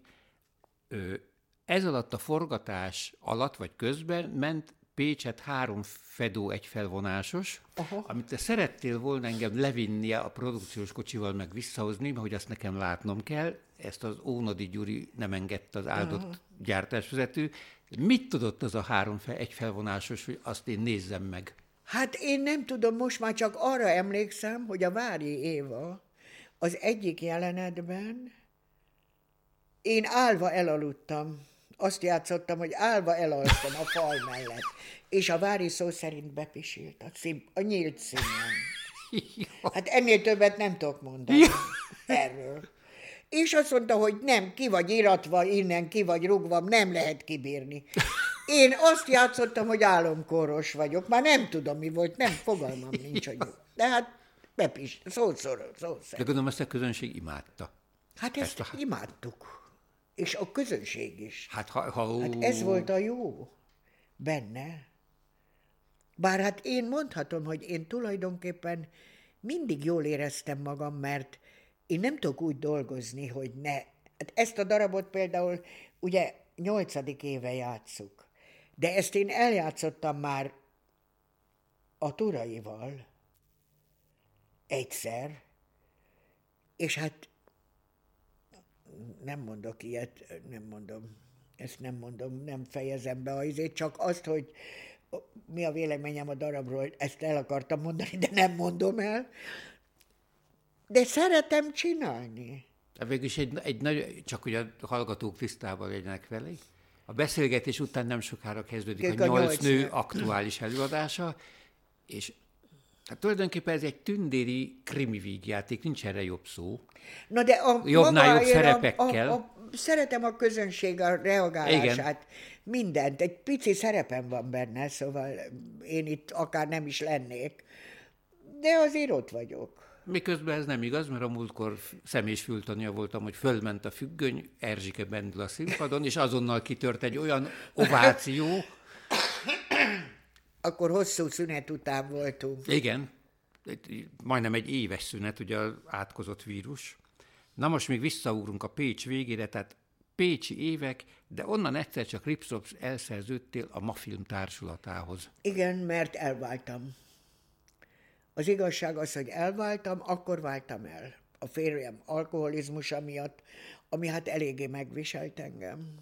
ez alatt a forgatás alatt vagy közben ment Pécset három Fedó egy felvonásos, Aha. amit te szerettél volna engem levinnie a produkciós kocsival meg visszahozni, mert hogy azt nekem látnom kell, ezt az Ónodi Gyuri nem engedte az áldott Aha. gyártásvezető. Mit tudott az a három fe, egy felvonásos, hogy azt én nézzem meg? Hát én nem tudom, most már csak arra emlékszem, hogy a Vári Éva az egyik jelenetben én állva elaludtam azt játszottam, hogy állva elalszom a fal mellett, és a vári szó szerint bepisilt a, szín, a nyílt színen. Hát ennél többet nem tudok mondani erről. És azt mondta, hogy nem, ki vagy iratva, innen ki vagy rugva, nem lehet kibírni. Én azt játszottam, hogy álomkoros vagyok. Már nem tudom, mi volt, nem, fogalmam nincs, hogy De hát bepis, szószor, szószor. De gondolom, ezt a közönség imádta. Hát ezt, ezt a... imádtuk és a közönség is. Hát, ha, ha, hát ez volt a jó benne. Bár hát én mondhatom, hogy én tulajdonképpen mindig jól éreztem magam, mert én nem tudok úgy dolgozni, hogy ne. Hát ezt a darabot például ugye nyolcadik éve játszuk, de ezt én eljátszottam már a turaival egyszer, és hát nem mondok ilyet, nem mondom, ezt nem mondom, nem fejezem be azért, csak azt, hogy mi a véleményem a darabról, ezt el akartam mondani, de nem mondom el. De szeretem csinálni. De végülis egy, egy nagy, csak hogy a hallgatók tisztában legyenek vele. A beszélgetés után nem sokára kezdődik a, a nyolc, nyolc nő aktuális előadása, és Hát tulajdonképpen ez egy tündéri krimi vígjáték, nincs erre jobb szó. Na de a Jobbnál jobb szerepekkel. A, a, a, szeretem a közönség a reagálását, Igen. mindent. Egy pici szerepem van benne, szóval én itt akár nem is lennék, de azért ott vagyok. Miközben ez nem igaz, mert a múltkor szemés fültania voltam, hogy fölment a függöny, Erzsike bendül a színpadon, és azonnal kitört egy olyan ováció, akkor hosszú szünet után voltunk. Igen, majdnem egy éves szünet, ugye az átkozott vírus. Na most még visszaugrunk a Pécs végére, tehát Pécsi évek, de onnan egyszer csak Ripsrops elszerződtél a Mafilm társulatához. Igen, mert elváltam. Az igazság az, hogy elváltam, akkor váltam el. A férjem alkoholizmusa miatt, ami hát eléggé megviselt engem.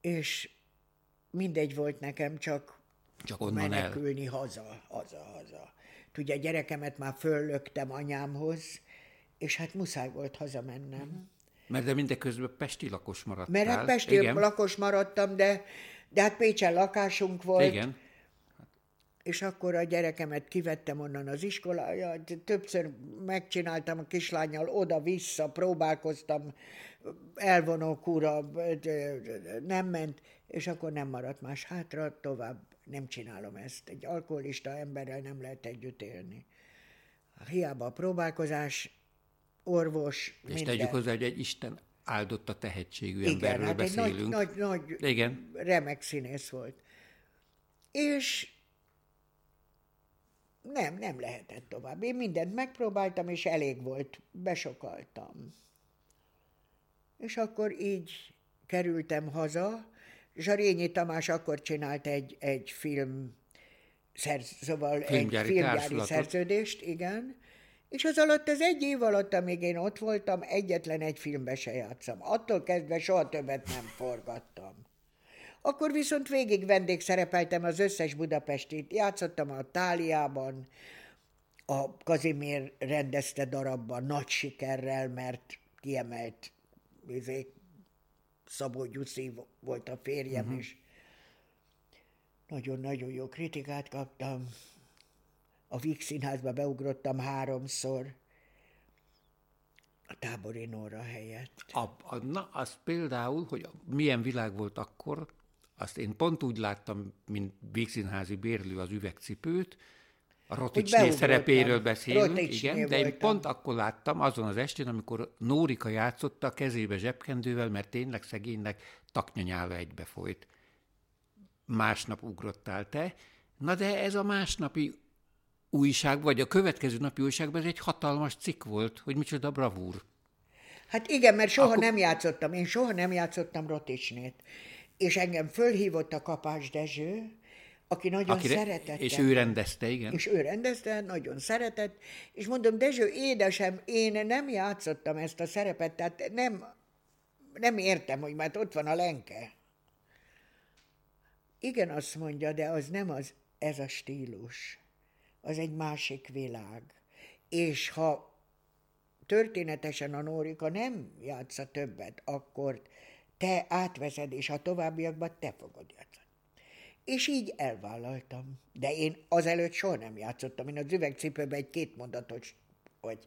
És mindegy volt nekem, csak, csak onnan menekülni el. haza, haza, haza. Tudja, a gyerekemet már föllöktem anyámhoz, és hát muszáj volt hazamennem. Uh-huh. Mert de mindeközben pesti lakos maradtál. Mert hát pesti Igen. lakos maradtam, de, de hát Pécsen lakásunk volt. Igen. És akkor a gyerekemet kivettem onnan az iskolája, többször megcsináltam a kislányjal, oda-vissza, próbálkoztam, elvonók ura, nem ment és akkor nem maradt más hátra, tovább nem csinálom ezt. Egy alkoholista emberrel nem lehet együtt élni. Hiába a próbálkozás, orvos, És minden. tegyük hozzá, hogy egy Isten áldott a tehetségű Igen, emberről hát beszélünk. egy nagy, nagy, nagy Igen. remek színész volt. És nem, nem lehetett tovább. Én mindent megpróbáltam, és elég volt. Besokaltam. És akkor így kerültem haza, Zsarényi Tamás akkor csinált egy, egy film, szerz, szóval filmgyári egy filmgyári szerződést, igen, és az alatt, az egy év alatt, amíg én ott voltam, egyetlen egy filmbe se játszom. Attól kezdve soha többet nem forgattam. Akkor viszont végig vendégszerepeltem az összes budapestit. Játszottam a Táliában, a Kazimír rendezte darabban nagy sikerrel, mert kiemelt izé, Szabó Gyuszi volt a férjem, uh-huh. és nagyon-nagyon jó kritikát kaptam. A Víg Színházba beugrottam háromszor, a tábori Nóra helyett. A, a, na, az például, hogy milyen világ volt akkor, azt én pont úgy láttam, mint Vígszínházi bérlő az üvegcipőt, a Roticsné szerepéről beszélünk, Roticsné igen, de én pont akkor láttam azon az estén, amikor Nórika játszotta kezébe zsebkendővel, mert tényleg szegénynek taknyanyála egybe folyt. Másnap ugrottál te. Na de ez a másnapi újság, vagy a következő napi újságban ez egy hatalmas cikk volt, hogy micsoda bravúr. Hát igen, mert soha Akkor... nem játszottam, én soha nem játszottam Roticsnét. És engem fölhívott a Kapás Dezső, aki nagyon Akire, szeretett. És ő rendezte, igen. És ő rendezte, nagyon szeretett, és mondom, Dezső, édesem, én nem játszottam ezt a szerepet, tehát nem, nem értem, hogy már ott van a lenke. Igen, azt mondja, de az nem az, ez a stílus. Az egy másik világ. És ha történetesen a Nórika nem játsza többet, akkor te átveszed, és a továbbiakban te fogod játszani. És így elvállaltam. De én azelőtt soha nem játszottam. Én az üvegcipőben egy kétmondatos, vagy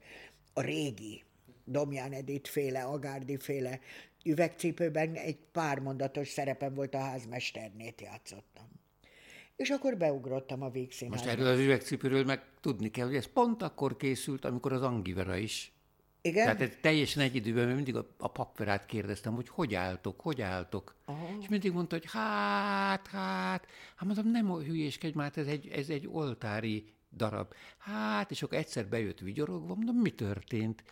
a régi Domján Edith féle, Agárdi féle üvegcipőben egy pár mondatos szerepem volt a házmesternét játszottam. És akkor beugrottam a végszínházba. Most erről az üvegcipőről meg tudni kell, hogy ez pont akkor készült, amikor az Angivera is Igen? Tehát ez teljesen egy időben, mert mindig a, a papverát kérdeztem, hogy hogy álltok, hogy álltok. Aha. És mindig mondta, hogy hát, hát. Hát mondom, nem hülyéskedj már, ez egy, ez egy oltári darab. Hát, és akkor egyszer bejött vigyorogva, mondom, mi történt?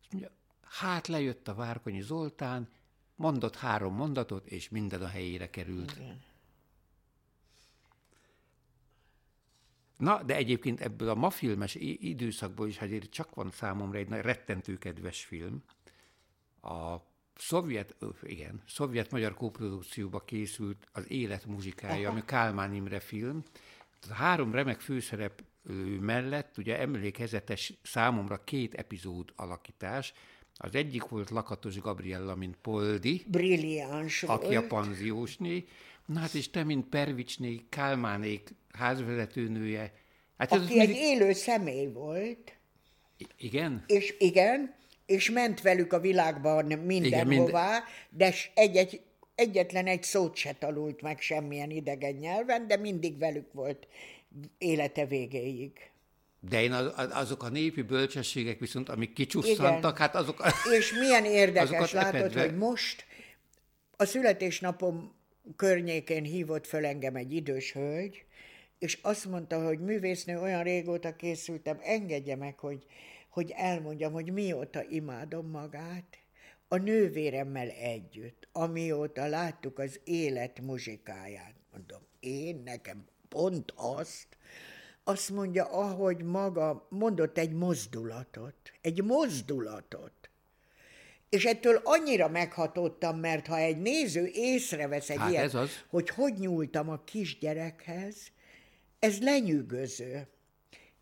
Azt mondja, hát lejött a Várkonyi Zoltán, mondott három mondatot, és minden a helyére került. Igen. Na, de egyébként ebből a ma filmes időszakból is azért csak van számomra egy rettentő kedves film. A szovjet, igen, szovjet-magyar kóprodukcióba készült az Élet muzsikája, Aha. ami Kálmán Imre film. A három remek főszerep mellett ugye emlékezetes számomra két epizód alakítás. Az egyik volt Lakatos Gabriella, mint Poldi. Brilliáns Aki volt. a panziósné. Na hát és te, mint Pervicsné, Kálmánék házvezetőnője. Hát Aki egy mindig... élő személy volt. I- igen? És igen, és ment velük a világban mindenhová, minden... de egy-egy, egyetlen egy szót se tanult meg semmilyen idegen nyelven, de mindig velük volt élete végéig. De én az, azok a népi bölcsességek viszont, amik kicsusszantak, hát azok... És milyen érdekes látod, epedve... hogy most a születésnapom környékén hívott föl engem egy idős hölgy, és azt mondta, hogy művésznő olyan régóta készültem, engedje meg, hogy, hogy elmondjam, hogy mióta imádom magát, a nővéremmel együtt, amióta láttuk az élet muzsikáját. Mondom, én nekem pont azt, azt mondja, ahogy maga mondott egy mozdulatot, egy mozdulatot. És ettől annyira meghatottam, mert ha egy néző észrevesz egy hát ilyet, az. hogy hogy nyúltam a kisgyerekhez, ez lenyűgöző.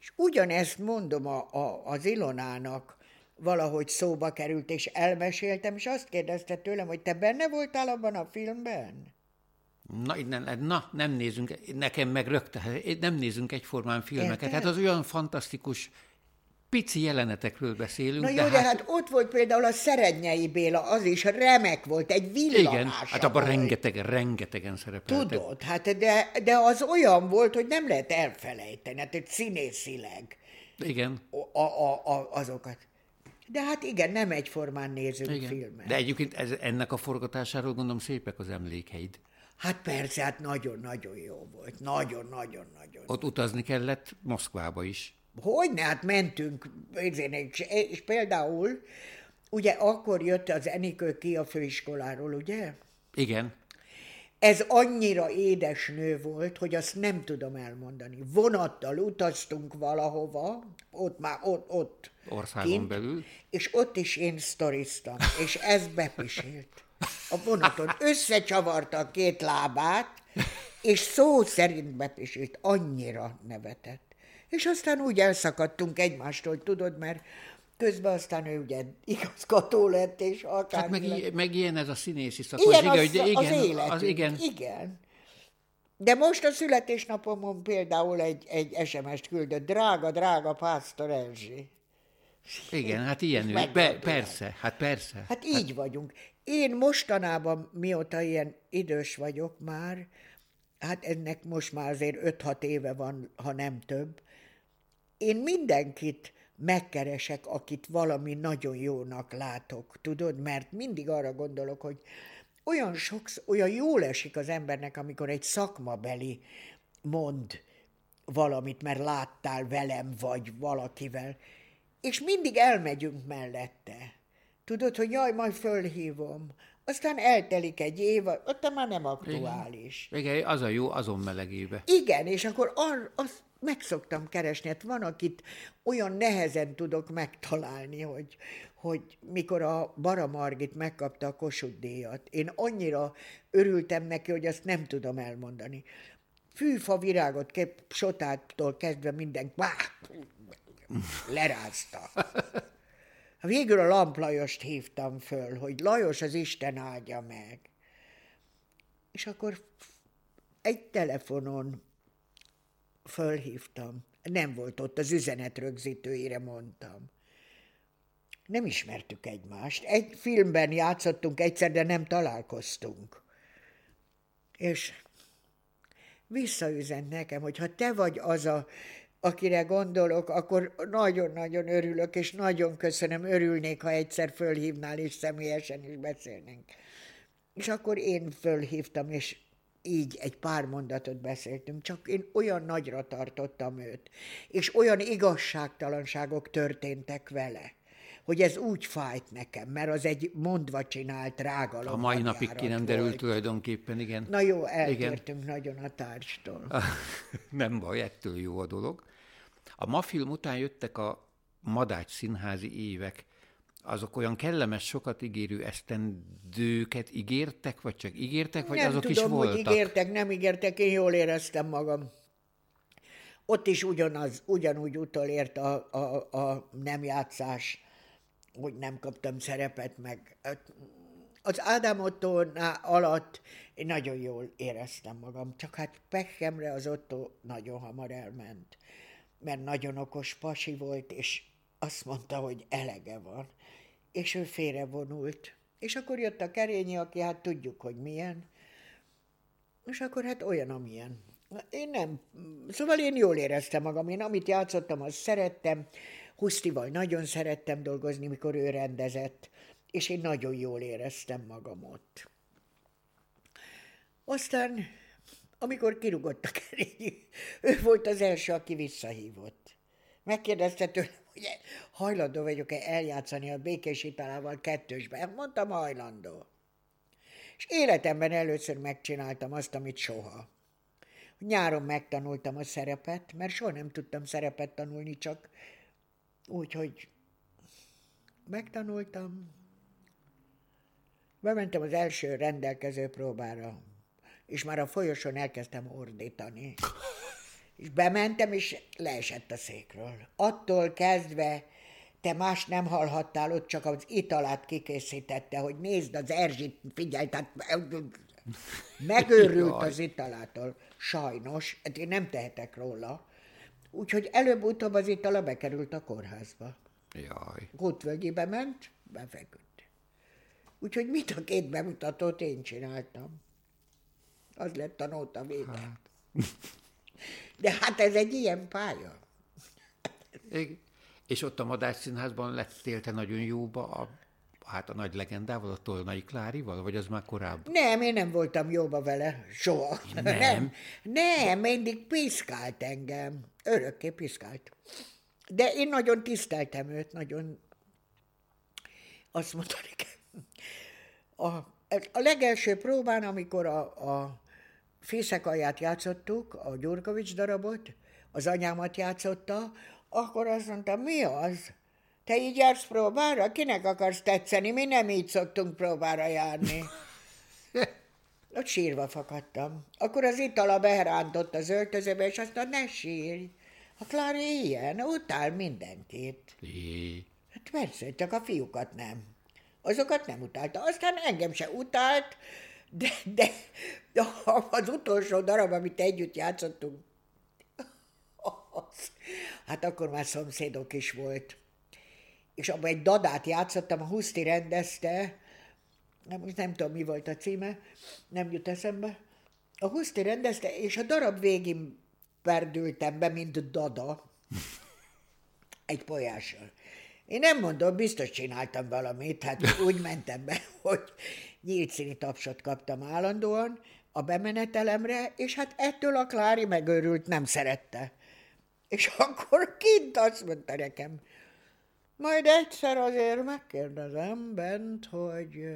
És ugyanezt mondom a, a, az Ilonának, valahogy szóba került, és elmeséltem, és azt kérdezte tőlem, hogy te benne voltál abban a filmben? Na, nem, na, nem nézünk, nekem meg rögtön, nem nézünk egyformán filmeket. Érted? Hát az olyan fantasztikus pici jelenetekről beszélünk. Na jó, de, de hát... hát ott volt például a Szerednyei Béla, az is remek volt, egy villanás. Igen, hát abban rengetegen, rengetegen szerepeltek. Tudod, hát de, de az olyan volt, hogy nem lehet elfelejteni, hát egy színészileg. Igen. A, a, a, azokat. De hát igen, nem egyformán nézünk igen. filmet. De egyébként ez, ennek a forgatásáról gondolom szépek az emlékeid. Hát persze, hát nagyon-nagyon jó volt. Nagyon-nagyon-nagyon. Ott utazni kellett Moszkvába is. Hogyne, hát mentünk, és, és például, ugye akkor jött az Enikő ki a főiskoláról, ugye? Igen. Ez annyira édes nő volt, hogy azt nem tudom elmondani. Vonattal utaztunk valahova, ott már ott, ott Országon kint, belül. És ott is én sztoriztam, és ez bepisilt. A vonaton összecsavarta a két lábát, és szó szerint bepisilt, annyira nevetett. És aztán úgy elszakadtunk egymástól, tudod, mert közben aztán ő ugye igazgató lett, és akár... Hát meg, lett. meg ilyen ez a színészi szakma. Ilyen az, az, igen, az életünk, az igen. igen. De most a születésnapomon például egy, egy SMS-t küldött, drága, drága Pásztor Erzsi. Igen, hát ilyen ő. Be, persze, hát persze. Hát így hát... vagyunk. Én mostanában, mióta ilyen idős vagyok már, hát ennek most már azért 5-6 éve van, ha nem több, én mindenkit megkeresek, akit valami nagyon jónak látok, tudod, mert mindig arra gondolok, hogy olyan sok, olyan jól esik az embernek, amikor egy szakmabeli mond valamit, mert láttál velem, vagy valakivel, és mindig elmegyünk mellette. Tudod, hogy jaj, majd fölhívom. Aztán eltelik egy év, ott már nem aktuális. Igen, Igen az a jó, azon melegébe. Igen, és akkor ar, azt meg szoktam keresni. Hát van, akit olyan nehezen tudok megtalálni, hogy, hogy mikor a Bara Margit megkapta a Kossuth díjat, én annyira örültem neki, hogy azt nem tudom elmondani. Fűfa virágot, kép, sotától kezdve minden lerázta. Végül a Lamp Lajost hívtam föl, hogy Lajos az Isten áldja meg. És akkor egy telefonon fölhívtam. Nem volt ott, az üzenet rögzítőire mondtam. Nem ismertük egymást. Egy filmben játszottunk egyszer, de nem találkoztunk. És visszaüzent nekem, hogy ha te vagy az a akire gondolok, akkor nagyon-nagyon örülök, és nagyon köszönöm, örülnék, ha egyszer fölhívnál, és személyesen is beszélnénk. És akkor én fölhívtam, és így egy pár mondatot beszéltünk, csak én olyan nagyra tartottam őt, és olyan igazságtalanságok történtek vele, hogy ez úgy fájt nekem, mert az egy mondva csinált rágalom. A mai napig ki nem derült tulajdonképpen, igen. Na jó, eltértünk igen. nagyon a társtól. nem baj, ettől jó a dolog. A ma film után jöttek a Madács színházi évek. Azok olyan kellemes, sokat ígérő esztendőket ígértek, vagy csak ígértek, vagy nem azok tudom, is voltak? hogy ígértek, nem ígértek, én jól éreztem magam. Ott is ugyanaz, ugyanúgy utolért a, a, a nem játszás, hogy nem kaptam szerepet, meg az Ádám Otto alatt én nagyon jól éreztem magam, csak hát pehemre az Otto nagyon hamar elment mert nagyon okos pasi volt, és azt mondta, hogy elege van. És ő félrevonult. És akkor jött a kerényi, aki hát tudjuk, hogy milyen. És akkor hát olyan, amilyen. Én nem. Szóval én jól éreztem magam. Én amit játszottam, azt szerettem. Husztival nagyon szerettem dolgozni, mikor ő rendezett, és én nagyon jól éreztem magam ott. Aztán amikor kirúgott a kerényi, ő volt az első, aki visszahívott. Megkérdezte tőlem, hogy hajlandó vagyok-e eljátszani a békés italával kettősben. Mondtam, hajlandó. És életemben először megcsináltam azt, amit soha. Nyáron megtanultam a szerepet, mert soha nem tudtam szerepet tanulni, csak úgy, hogy megtanultam. Bementem az első rendelkező próbára és már a folyosón elkezdtem ordítani. És bementem, és leesett a székről. Attól kezdve te más nem hallhattál, ott csak az italát kikészítette, hogy nézd, az Erzsit, figyelj, tehát megőrült az italától. Sajnos, hát én nem tehetek róla. Úgyhogy előbb-utóbb az itala bekerült a kórházba. Jaj. Kutvölgyibe ment, befeküdt. Úgyhogy mit a két bemutatót én csináltam. Az lett a nóta vége. Hát. De hát ez egy ilyen pálya. És ott a Madás Színházban lettél te nagyon jóba a, hát a nagy legendával, a Tolnai Klárival, vagy az már korábban? Nem, én nem voltam jóba vele, soha. Nem? Nem, nem mindig piszkált engem. Örökké piszkált. De én nagyon tiszteltem őt, nagyon azt mondta nekem. A, a legelső próbán, amikor a, a Fészekalját játszottuk, a Gyurkovics darabot, az anyámat játszotta, akkor azt mondtam, mi az? Te így jársz próbára? Kinek akarsz tetszeni? Mi nem így szoktunk próbára járni. Ott sírva fakadtam. Akkor az itala beherántott az öltözőbe, és azt mondta, ne sírj. A Klári ilyen, utál mindenkit. É. Hát persze, csak a fiúkat nem. Azokat nem utálta. Aztán engem se utált, de, de, de az utolsó darab, amit együtt játszottunk, az, hát akkor már szomszédok is volt. És abban egy dadát játszottam, a Huszti rendezte, nem, nem tudom, mi volt a címe, nem jut eszembe. A Huszti rendezte, és a darab végén perdültem be, mint dada, egy polyással. Én nem mondom, biztos csináltam valamit, hát úgy mentem be, hogy nyílt színi tapsot kaptam állandóan a bemenetelemre, és hát ettől a Klári megőrült, nem szerette. És akkor kint azt mondta nekem, majd egyszer azért megkérdezem bent, hogy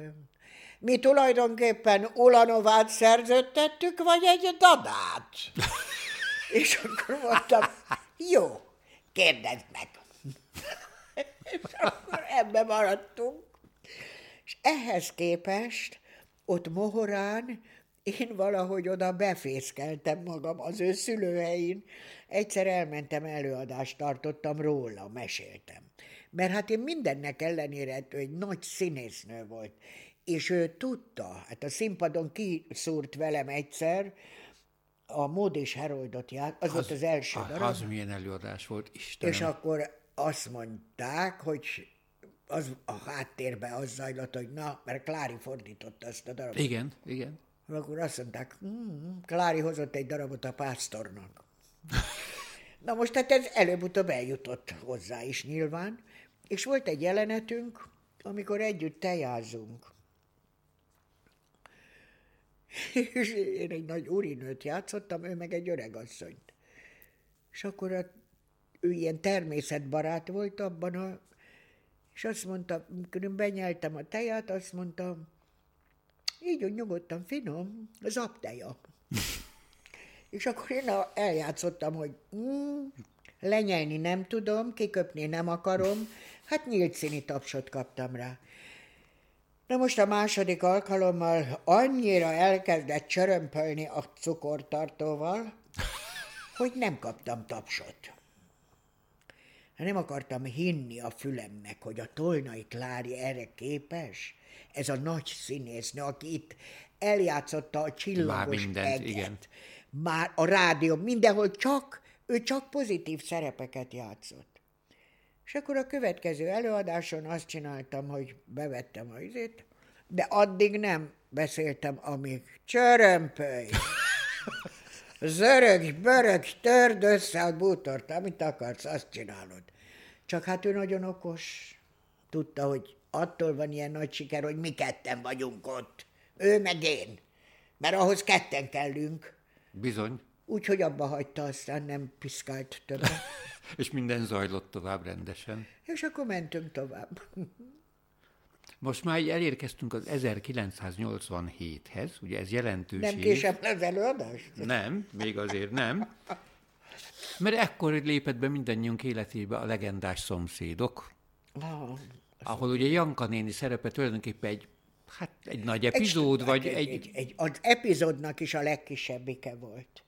mi tulajdonképpen Ulanovát szerződtettük, vagy egy dadát? és akkor mondtam, jó, kérdezd meg. és akkor ebbe maradtunk. És ehhez képest ott Mohorán én valahogy oda befészkeltem magam az ő szülőhelyén. Egyszer elmentem, előadást tartottam róla, meséltem. Mert hát én mindennek ellenére ő egy nagy színésznő volt. És ő tudta, hát a színpadon kiszúrt velem egyszer, a Mód és Heroldot ját, az, az volt az első az, darab. Az milyen előadás volt, Istenem. És akkor azt mondták, hogy az a háttérben az zajlott, hogy na, mert Klári fordította ezt a darabot. Igen, igen. Akkor azt mondták, hm, Klári hozott egy darabot a pásztornak. Na most hát ez előbb-utóbb eljutott hozzá is nyilván, és volt egy jelenetünk, amikor együtt tejázunk. És én egy nagy úrinőt játszottam, ő meg egy öregasszonyt. És akkor a, ő ilyen természetbarát volt abban a... És azt mondta, amikor benyeltem a teját, azt mondta, így úgy nyugodtan, finom, zapteja. és akkor én eljátszottam, hogy mm, lenyelni nem tudom, kiköpni nem akarom, hát nyílt színi tapsot kaptam rá. Na most a második alkalommal annyira elkezdett csörömpölni a cukortartóval, hogy nem kaptam tapsot. Nem akartam hinni a fülemnek, hogy a Tolnai Klári erre képes. Ez a nagy színésznő, aki itt eljátszotta a csillagos Már mindent, eget. igen. Már a rádió, mindenhol csak, ő csak pozitív szerepeket játszott. És akkor a következő előadáson azt csináltam, hogy bevettem a izét, de addig nem beszéltem, amíg csörömpöly. Zörög, börög, törd össze a bútort, amit akarsz, azt csinálod. Csak hát ő nagyon okos. Tudta, hogy attól van ilyen nagy siker, hogy mi ketten vagyunk ott. Ő meg én. Mert ahhoz ketten kellünk. Bizony. Úgyhogy abba hagyta, aztán nem piszkált többet. És minden zajlott tovább rendesen. És akkor mentünk tovább. Most már elérkeztünk az 1987-hez, ugye ez jelentős Nem később lesz előadás? Nem, még azért nem. Mert ekkor lépett be mindannyiunk életébe a legendás szomszédok, ah, ahol ugye Janka néni szerepe tulajdonképpen egy, hát egy nagy epizód, egy, vagy egy, egy... egy... Az epizódnak is a legkisebbike volt.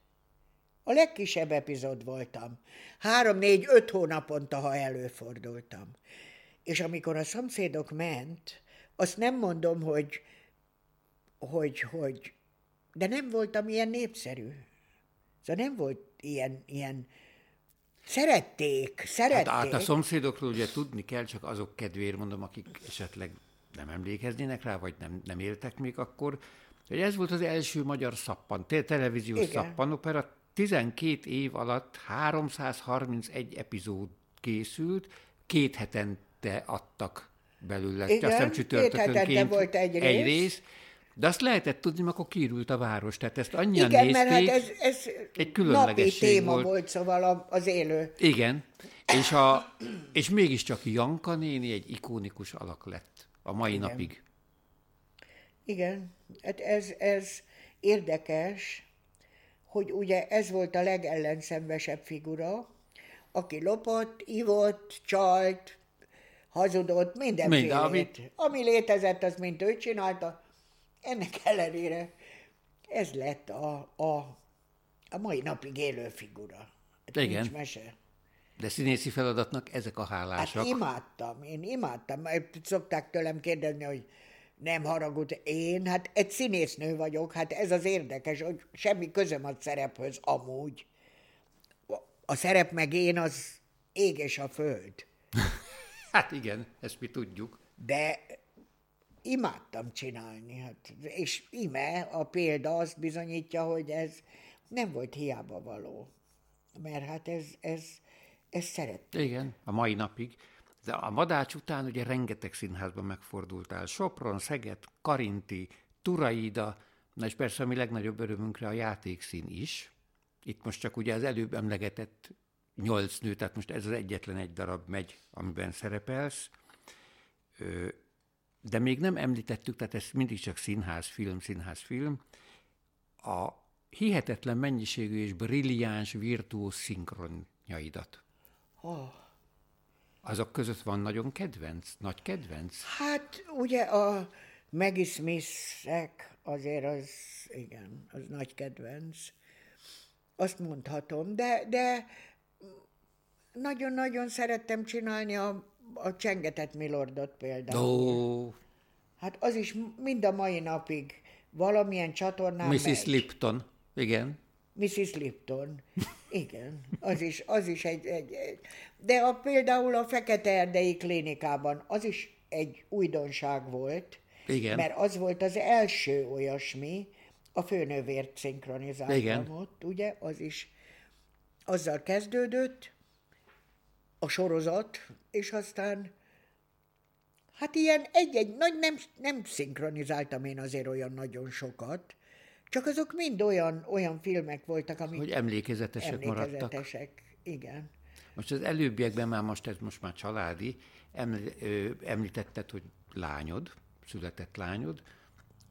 A legkisebb epizód voltam. Három, négy, öt hónaponta, ha előfordultam. És amikor a szomszédok ment, azt nem mondom, hogy, hogy, hogy, de nem voltam ilyen népszerű. Szóval nem volt ilyen, ilyen, szerették, szerették. Hát, hát a szomszédokról ugye tudni kell, csak azok kedvéért mondom, akik esetleg nem emlékeznének rá, vagy nem, nem éltek még akkor, hogy ez volt az első magyar szappan, te- televíziós Igen. szappanopera, 12 év alatt 331 epizód készült, két hetente adtak belőle. Igen, azt hiszem csütörtökönként volt egy rész. egy rész. De azt lehetett tudni, mert akkor kiürült a város. Tehát ezt annyian Igen, nézték. mert hát ez, ez egy különlegesség napi téma volt. volt, szóval az élő. Igen, és, a, és mégiscsak Janka néni egy ikonikus alak lett a mai Igen. napig. Igen, hát ez, ez érdekes, hogy ugye ez volt a legellenszenvesebb figura, aki lopott, ivott, csalt, hazudott, mindenfélét. Mind, amit... Ami létezett, az mint ő csinálta. Ennek ellenére ez lett a, a, a mai napig élő figura. Hát Igen. Nincs mese. De színészi feladatnak ezek a hálások. Hát imádtam, én imádtam. Szokták tőlem kérdezni, hogy nem haragud, én, hát egy színésznő vagyok, hát ez az érdekes, hogy semmi közöm a szerephöz amúgy. A szerep meg én az ég és a föld. Hát igen, ezt mi tudjuk. De imádtam csinálni, hát, és ime a példa azt bizonyítja, hogy ez nem volt hiába való. Mert hát ez, ez, ez szeret. Igen, a mai napig. De a Madács után ugye rengeteg színházban megfordultál. Sopron, Szeged, Karinti, Turaida, na és persze a mi legnagyobb örömünkre a játékszín is. Itt most csak ugye az előbb emlegetett nyolc nő, tehát most ez az egyetlen egy darab megy, amiben szerepelsz. De még nem említettük, tehát ez mindig csak színház, film, színház, film. A hihetetlen mennyiségű és brilliáns, virtuóz szinkronjaidat. Oh. Azok között van nagyon kedvenc, nagy kedvenc? Hát ugye a Maggie azért az, igen, az nagy kedvenc. Azt mondhatom, de, de nagyon-nagyon szerettem csinálni a, a Csengetett Milordot például. Oh. Hát az is mind a mai napig valamilyen csatornán Mrs. Megy. Lipton, igen. Mrs. Lipton, igen, az is, az is egy, egy, egy, de a, például a Fekete Erdei Klinikában az is egy újdonság volt, igen. mert az volt az első olyasmi, a főnővért szinkronizáltam ott, ugye, az is azzal kezdődött a sorozat, és aztán hát ilyen egy-egy, nagy nem, nem szinkronizáltam én azért olyan nagyon sokat, csak azok mind olyan, olyan filmek voltak, amik... Hogy emlékezetesek, emlékezetesek maradtak. igen. Most az előbbiekben már most ez most már családi, említetted, hogy lányod, született lányod,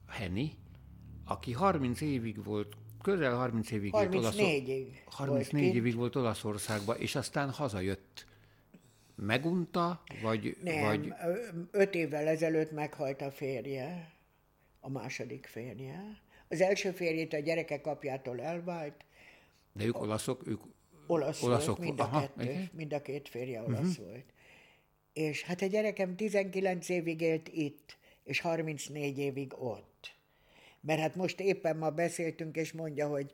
Henny, aki 30 évig volt, közel 30 évig 34 évig 34 volt évig volt Olaszországban, és aztán hazajött. Megunta, vagy... Nem, vagy... öt évvel ezelőtt meghalt a férje, a második férje. Az első férjét a gyerekek apjától elvált. De ők olaszok? Ők olasz olaszok volt, mind a, Aha, kettő, mind a két férje olasz uh-huh. volt. És hát a gyerekem 19 évig élt itt, és 34 évig ott. Mert hát most éppen ma beszéltünk, és mondja, hogy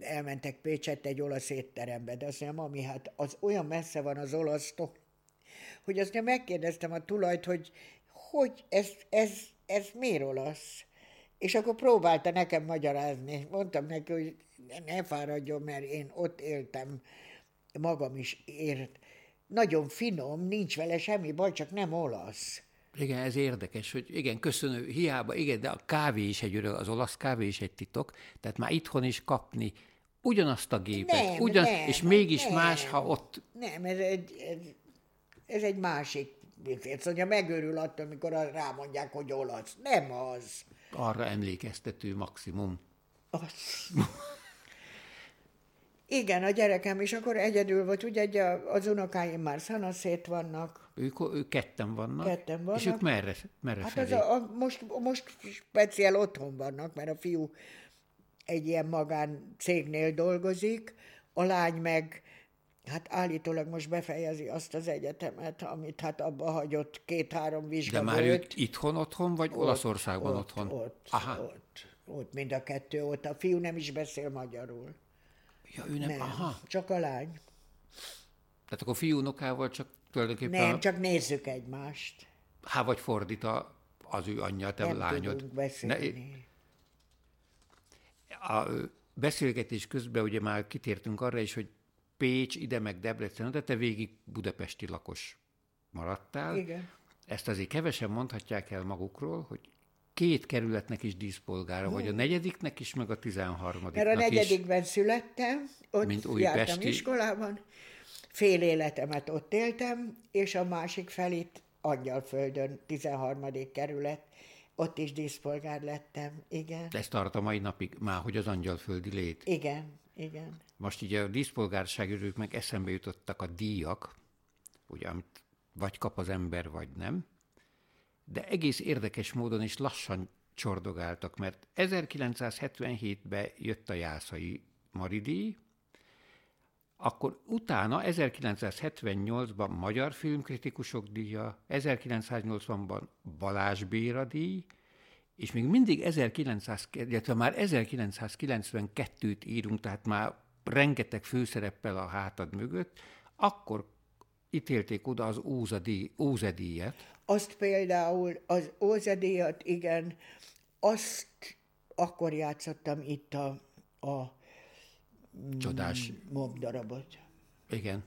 elmentek Pécset egy olasz étterembe, de azt mondja, mami, hát az olyan messze van az olasztól, hogy azt mondja, megkérdeztem a tulajt, hogy hogy ez, ez, ez miért olasz? És akkor próbálta nekem magyarázni. Mondtam neki, hogy ne fáradjon, mert én ott éltem, magam is ért. Nagyon finom, nincs vele semmi baj, csak nem olasz. Igen, ez érdekes, hogy igen, köszönő, hiába, igen, de a kávé is egy öreg, az olasz kávé is egy titok, tehát már itthon is kapni ugyanazt a gépet, nem, ugyan, nem, és mégis nem, más, ha ott... Nem, ez egy, ez, ez egy másik Szóval megőrül attól, amikor rámondják, hogy olasz. Nem az. Arra emlékeztető maximum. Az. Igen, a gyerekem is akkor egyedül volt, ugye az unokáim már szanaszét vannak. Ők, ők ketten vannak. Ketten vannak. És ők merre, merre hát felé? Az a, a, most, most speciál otthon vannak, mert a fiú egy ilyen magán cégnél dolgozik, a lány meg hát állítólag most befejezi azt az egyetemet, amit hát abba hagyott két-három vizsga De már volt. ők itthon otthon, vagy ott, Olaszországban ott, otthon? Ott, Aha. ott, ott mind a kettő, ott a fiú nem is beszél magyarul. Ja, ő nem, nem aha. csak a lány. Tehát akkor fiúnokával csak tulajdonképpen... Nem, csak nézzük egymást. Há, vagy fordít a, az ő anyja, te nem lányod. tudunk beszélni. Ne, a beszélgetés közben ugye már kitértünk arra is, hogy Pécs, ide meg Debrecen, de te végig budapesti lakos maradtál. Igen. Ezt azért kevesen mondhatják el magukról, hogy két kerületnek is díszpolgára, vagy a negyediknek is, meg a tizenharmadiknak Mert a negyedikben is. születtem, ott Mint jártam újpesti. iskolában, fél életemet ott éltem, és a másik felét Angyalföldön, 13. kerület, ott is díszpolgár lettem, igen. Ez tart a mai napig, már hogy az angyalföldi lét. Igen, igen. Most így a díszpolgárság meg eszembe jutottak a díjak, ugye, amit vagy kap az ember, vagy nem, de egész érdekes módon is lassan csordogáltak, mert 1977-ben jött a Jászai Maridíj, akkor utána 1978-ban Magyar Filmkritikusok díja, 1980-ban Balázs Béra díj, és még mindig 1900, illetve már 1992-t írunk, tehát már rengeteg főszereppel a hátad mögött, akkor ítélték oda az Ózedíjat. Azt például, az Ózedíjat, igen, azt akkor játszottam itt a, a Csodás. mob darabot. Igen.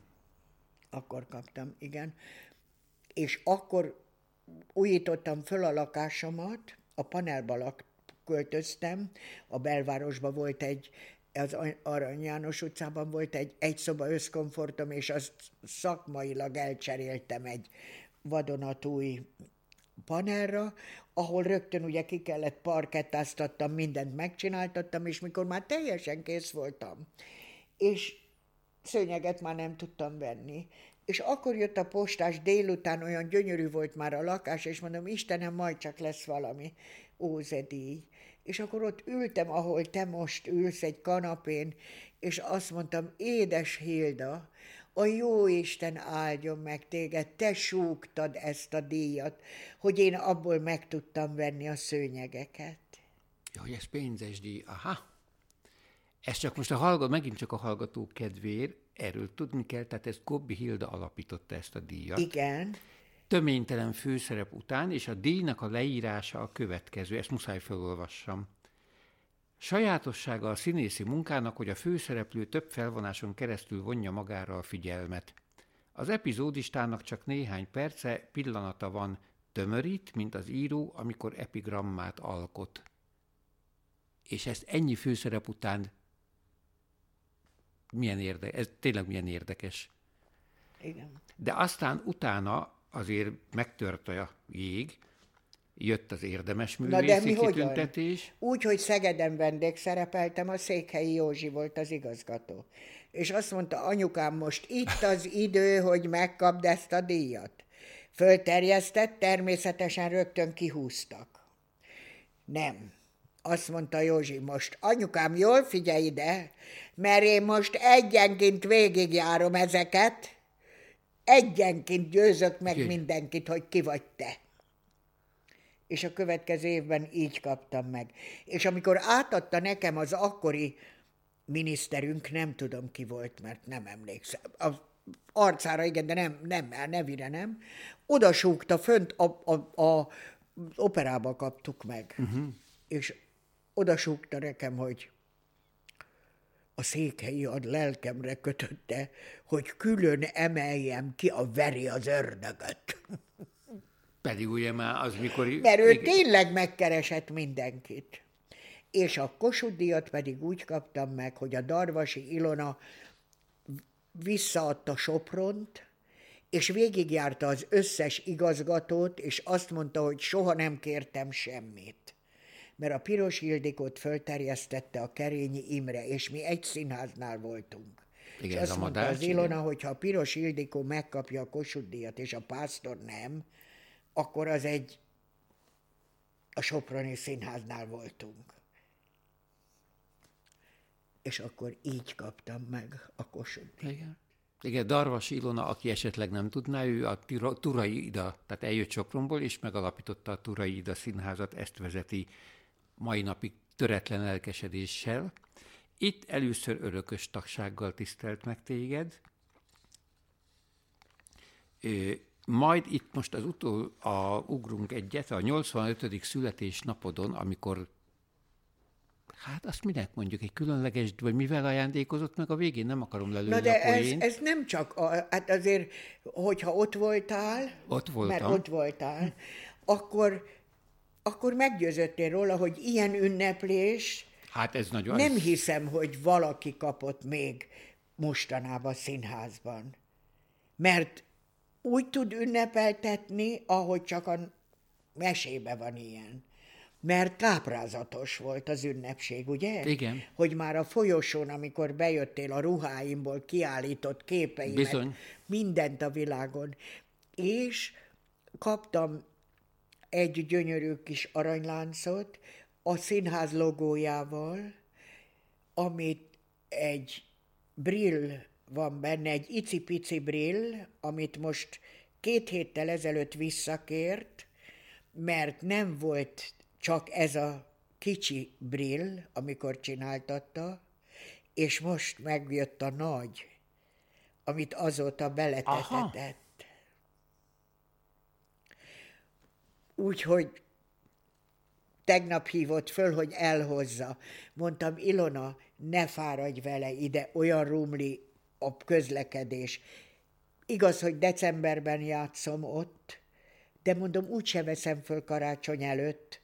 Akkor kaptam, igen. És akkor újítottam föl a lakásomat, a panelba lak, költöztem, a belvárosban volt egy, az Arany János utcában volt egy egyszoba összkomfortom, és azt szakmailag elcseréltem egy vadonatúj panelra, ahol rögtön ugye ki kellett parkettáztattam, mindent megcsináltattam, és mikor már teljesen kész voltam, és szőnyeget már nem tudtam venni, és akkor jött a postás délután, olyan gyönyörű volt már a lakás, és mondom, Istenem, majd csak lesz valami ózedíj. És akkor ott ültem, ahol te most ülsz egy kanapén, és azt mondtam, édes Hilda, a jó Isten áldjon meg téged, te súgtad ezt a díjat, hogy én abból meg tudtam venni a szőnyegeket. Ja, hogy ez pénzes díj, aha. Ez csak most a hallgató, megint csak a hallgató kedvéért, erről tudni kell, tehát ezt Gobbi Hilda alapította ezt a díjat. Igen. Töménytelen főszerep után, és a díjnak a leírása a következő, ezt muszáj felolvassam. Sajátossága a színészi munkának, hogy a főszereplő több felvonáson keresztül vonja magára a figyelmet. Az epizódistának csak néhány perce, pillanata van, tömörít, mint az író, amikor epigrammát alkot. És ezt ennyi főszerep után milyen érde, ez tényleg milyen érdekes. Igen. De aztán utána azért megtört a jég, jött az érdemes művészi kitüntetés. Úgy, hogy Szegeden vendég szerepeltem, a Székhelyi Józsi volt az igazgató. És azt mondta, anyukám, most itt az idő, hogy megkapd ezt a díjat. Fölterjesztett, természetesen rögtön kihúztak. Nem. Azt mondta Józsi, most anyukám, jól figyelj ide, mert én most egyenként végigjárom ezeket, egyenként győzök meg mindenkit, hogy ki vagy te. És a következő évben így kaptam meg. És amikor átadta nekem az akkori miniszterünk, nem tudom ki volt, mert nem emlékszem. A arcára igen, de nem, nem, nevire nem. Oda súgta fönt, a, a, a operába kaptuk meg. Uh-huh. És oda súgta nekem, hogy a székhelyi ad lelkemre kötötte, hogy külön emeljem ki a veri az ördögöt. Pedig ugye már az mikor... Mert ő tényleg megkeresett mindenkit. És a Kossuth pedig úgy kaptam meg, hogy a Darvasi Ilona visszaadta Sopront, és végigjárta az összes igazgatót, és azt mondta, hogy soha nem kértem semmit mert a Piros Ildikót fölterjesztette a Kerényi Imre, és mi egy színháznál voltunk. Igen, és azt a mondta az Ilona, hogy ha a Piros Ildikó megkapja a Kossuth díjat, és a pásztor nem, akkor az egy a Soproni Színháznál voltunk. És akkor így kaptam meg a Kossuth díjat. Igen. Igen, Darvas Ilona, aki esetleg nem tudná, ő a Turai Ida, tehát eljött Sopronból, és megalapította a Turai Ida színházat, ezt vezeti mai napig töretlen elkesedéssel. Itt először örökös tagsággal tisztelt meg téged, majd itt most az utol, a, ugrunk egyet, a 85. születésnapodon, amikor Hát azt minek mondjuk, egy különleges, vagy mivel ajándékozott meg a végén, nem akarom lelőni Na de a ez, ez nem csak, a, hát azért, hogyha ott voltál, ott voltam. mert ott voltál, akkor akkor meggyőzöttél róla, hogy ilyen ünneplés, hát ez nagyon nem hiszem, hogy valaki kapott még mostanában színházban. Mert úgy tud ünnepeltetni, ahogy csak a mesébe van ilyen. Mert káprázatos volt az ünnepség, ugye? Igen. Hogy már a folyosón, amikor bejöttél a ruháimból, kiállított képeimet, Bizony. mindent a világon. És kaptam egy gyönyörű kis aranyláncot a színház logójával, amit egy brill van benne, egy icipici brill, amit most két héttel ezelőtt visszakért, mert nem volt csak ez a kicsi brill, amikor csináltatta, és most megjött a nagy, amit azóta beletetetett. Úgyhogy tegnap hívott föl, hogy elhozza. Mondtam, Ilona, ne fáradj vele ide, olyan rumli a közlekedés. Igaz, hogy decemberben játszom ott, de mondom, úgyse veszem föl karácsony előtt,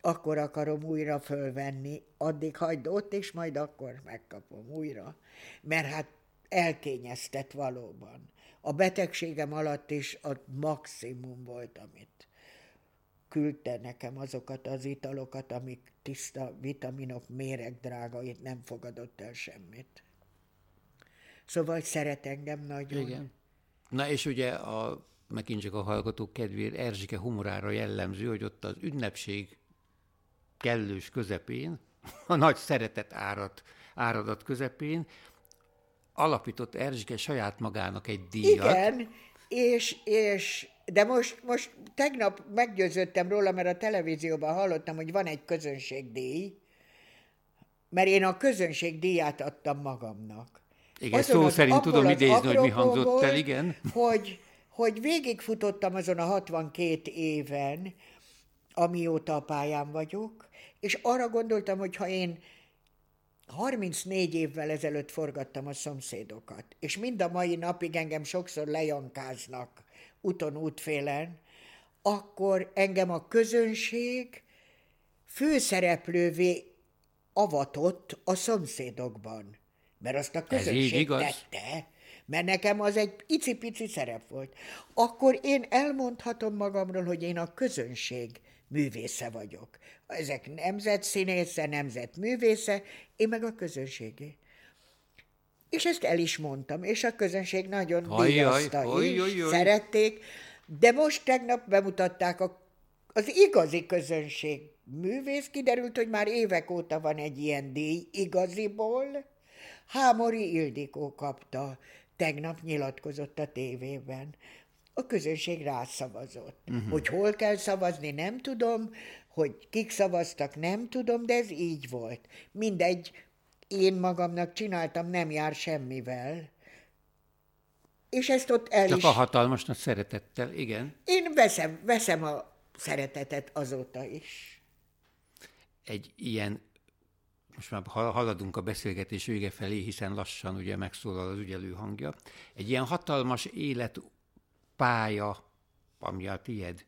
akkor akarom újra fölvenni, addig hagyd ott, és majd akkor megkapom újra. Mert hát elkényeztet valóban. A betegségem alatt is a maximum volt, amit küldte nekem azokat az italokat, amik tiszta vitaminok, méreg itt nem fogadott el semmit. Szóval szeret engem nagyon. Igen. Na és ugye a, megint csak a hallgatók kedvéért Erzsike humorára jellemző, hogy ott az ünnepség kellős közepén, a nagy szeretet árat, áradat közepén alapított Erzsike saját magának egy díjat. Igen, és, és de most, most tegnap meggyőződtem róla, mert a televízióban hallottam, hogy van egy közönségdíj, mert én a közönségdíját adtam magamnak. Igen, azon szó szerint tudom idézni, hogy mi hangzott el, igen. Hogy, hogy végigfutottam azon a 62 éven, amióta a pályán vagyok, és arra gondoltam, hogy ha én 34 évvel ezelőtt forgattam a szomszédokat, és mind a mai napig engem sokszor lejankáznak úton útfélen, akkor engem a közönség főszereplővé avatott a szomszédokban. Mert azt a közönség tette, mert nekem az egy icipici szerep volt. Akkor én elmondhatom magamról, hogy én a közönség művésze vagyok. Ezek nemzet színésze, nemzet művésze, én meg a közönségé. És ezt el is mondtam, és a közönség nagyon díjazta is, szerették, de most tegnap bemutatták a, az igazi közönség művész, kiderült, hogy már évek óta van egy ilyen díj igaziból, Hámori Ildikó kapta, tegnap nyilatkozott a tévében. A közönség rászavazott. Uh-huh. Hogy hol kell szavazni, nem tudom, hogy kik szavaztak, nem tudom, de ez így volt. Mindegy, én magamnak csináltam, nem jár semmivel. És ezt ott el Csak is... a hatalmas nagy szeretettel, igen. Én veszem, veszem a szeretetet azóta is. Egy ilyen, most már haladunk a beszélgetés vége felé, hiszen lassan ugye megszólal az ügyelő hangja. Egy ilyen hatalmas életpálya, ami a tied,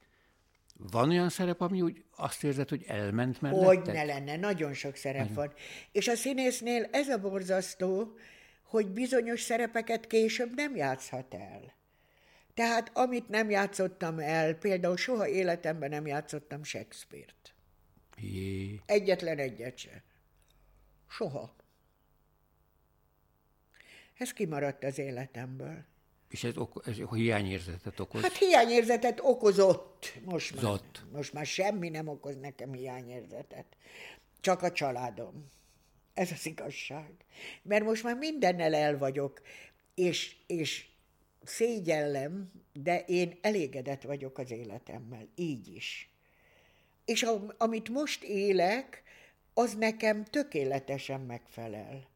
van olyan szerep, ami úgy azt érzed, hogy elment mellette? Hogy ne lenne, nagyon sok szerep nagyon. van. És a színésznél ez a borzasztó, hogy bizonyos szerepeket később nem játszhat el. Tehát amit nem játszottam el, például soha életemben nem játszottam Shakespeare-t. Jé. Egyetlen egyet se. Soha. Ez kimaradt az életemből. És ez, oko- ez hiányérzetet okoz? Hát hiányérzetet okozott. Most már, Zott. most már semmi nem okoz nekem hiányérzetet. Csak a családom. Ez az igazság. Mert most már mindennel el vagyok, és, és szégyellem, de én elégedett vagyok az életemmel. Így is. És a, amit most élek, az nekem tökéletesen megfelel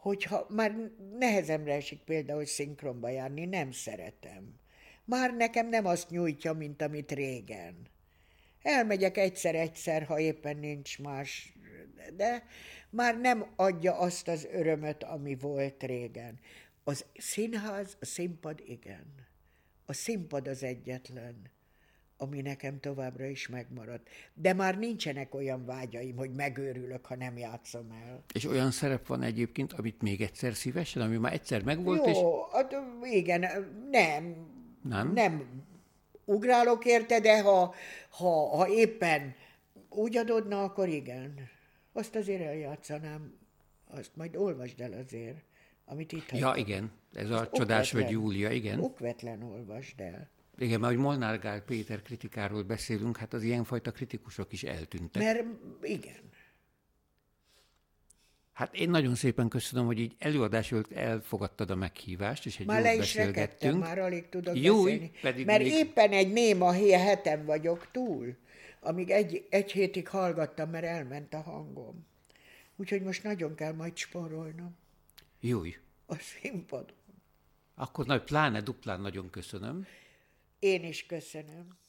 hogyha már nehezemre esik például szinkronba járni, nem szeretem. Már nekem nem azt nyújtja, mint amit régen. Elmegyek egyszer-egyszer, ha éppen nincs más, de már nem adja azt az örömöt, ami volt régen. Az színház, a színpad igen. A színpad az egyetlen ami nekem továbbra is megmaradt. De már nincsenek olyan vágyaim, hogy megőrülök, ha nem játszom el. És olyan szerep van egyébként, amit még egyszer szívesen, ami már egyszer megvolt, Jó, és... hát igen, nem. Nem? Nem ugrálok érte, de ha, ha, ha éppen úgy adodna, akkor igen. Azt azért eljátszanám, azt majd olvasd el azért, amit itt Ja, igen, ez a csodás vagy Júlia, igen. Okvetlen olvasd el. Igen, mert hogy Molnár Gál Péter kritikáról beszélünk, hát az ilyenfajta kritikusok is eltűntek. Mert igen. Hát én nagyon szépen köszönöm, hogy így előadásról elfogadtad a meghívást, és egy már le is rekedtem, már alig tudok Jó, beszélni. Pedig Mert még... éppen egy néma heten vagyok túl, amíg egy, egy hétig hallgattam, mert elment a hangom. Úgyhogy most nagyon kell majd spórolnom. Jó. A színpadon. Akkor nagy, pláne duplán nagyon köszönöm. Én is köszönöm.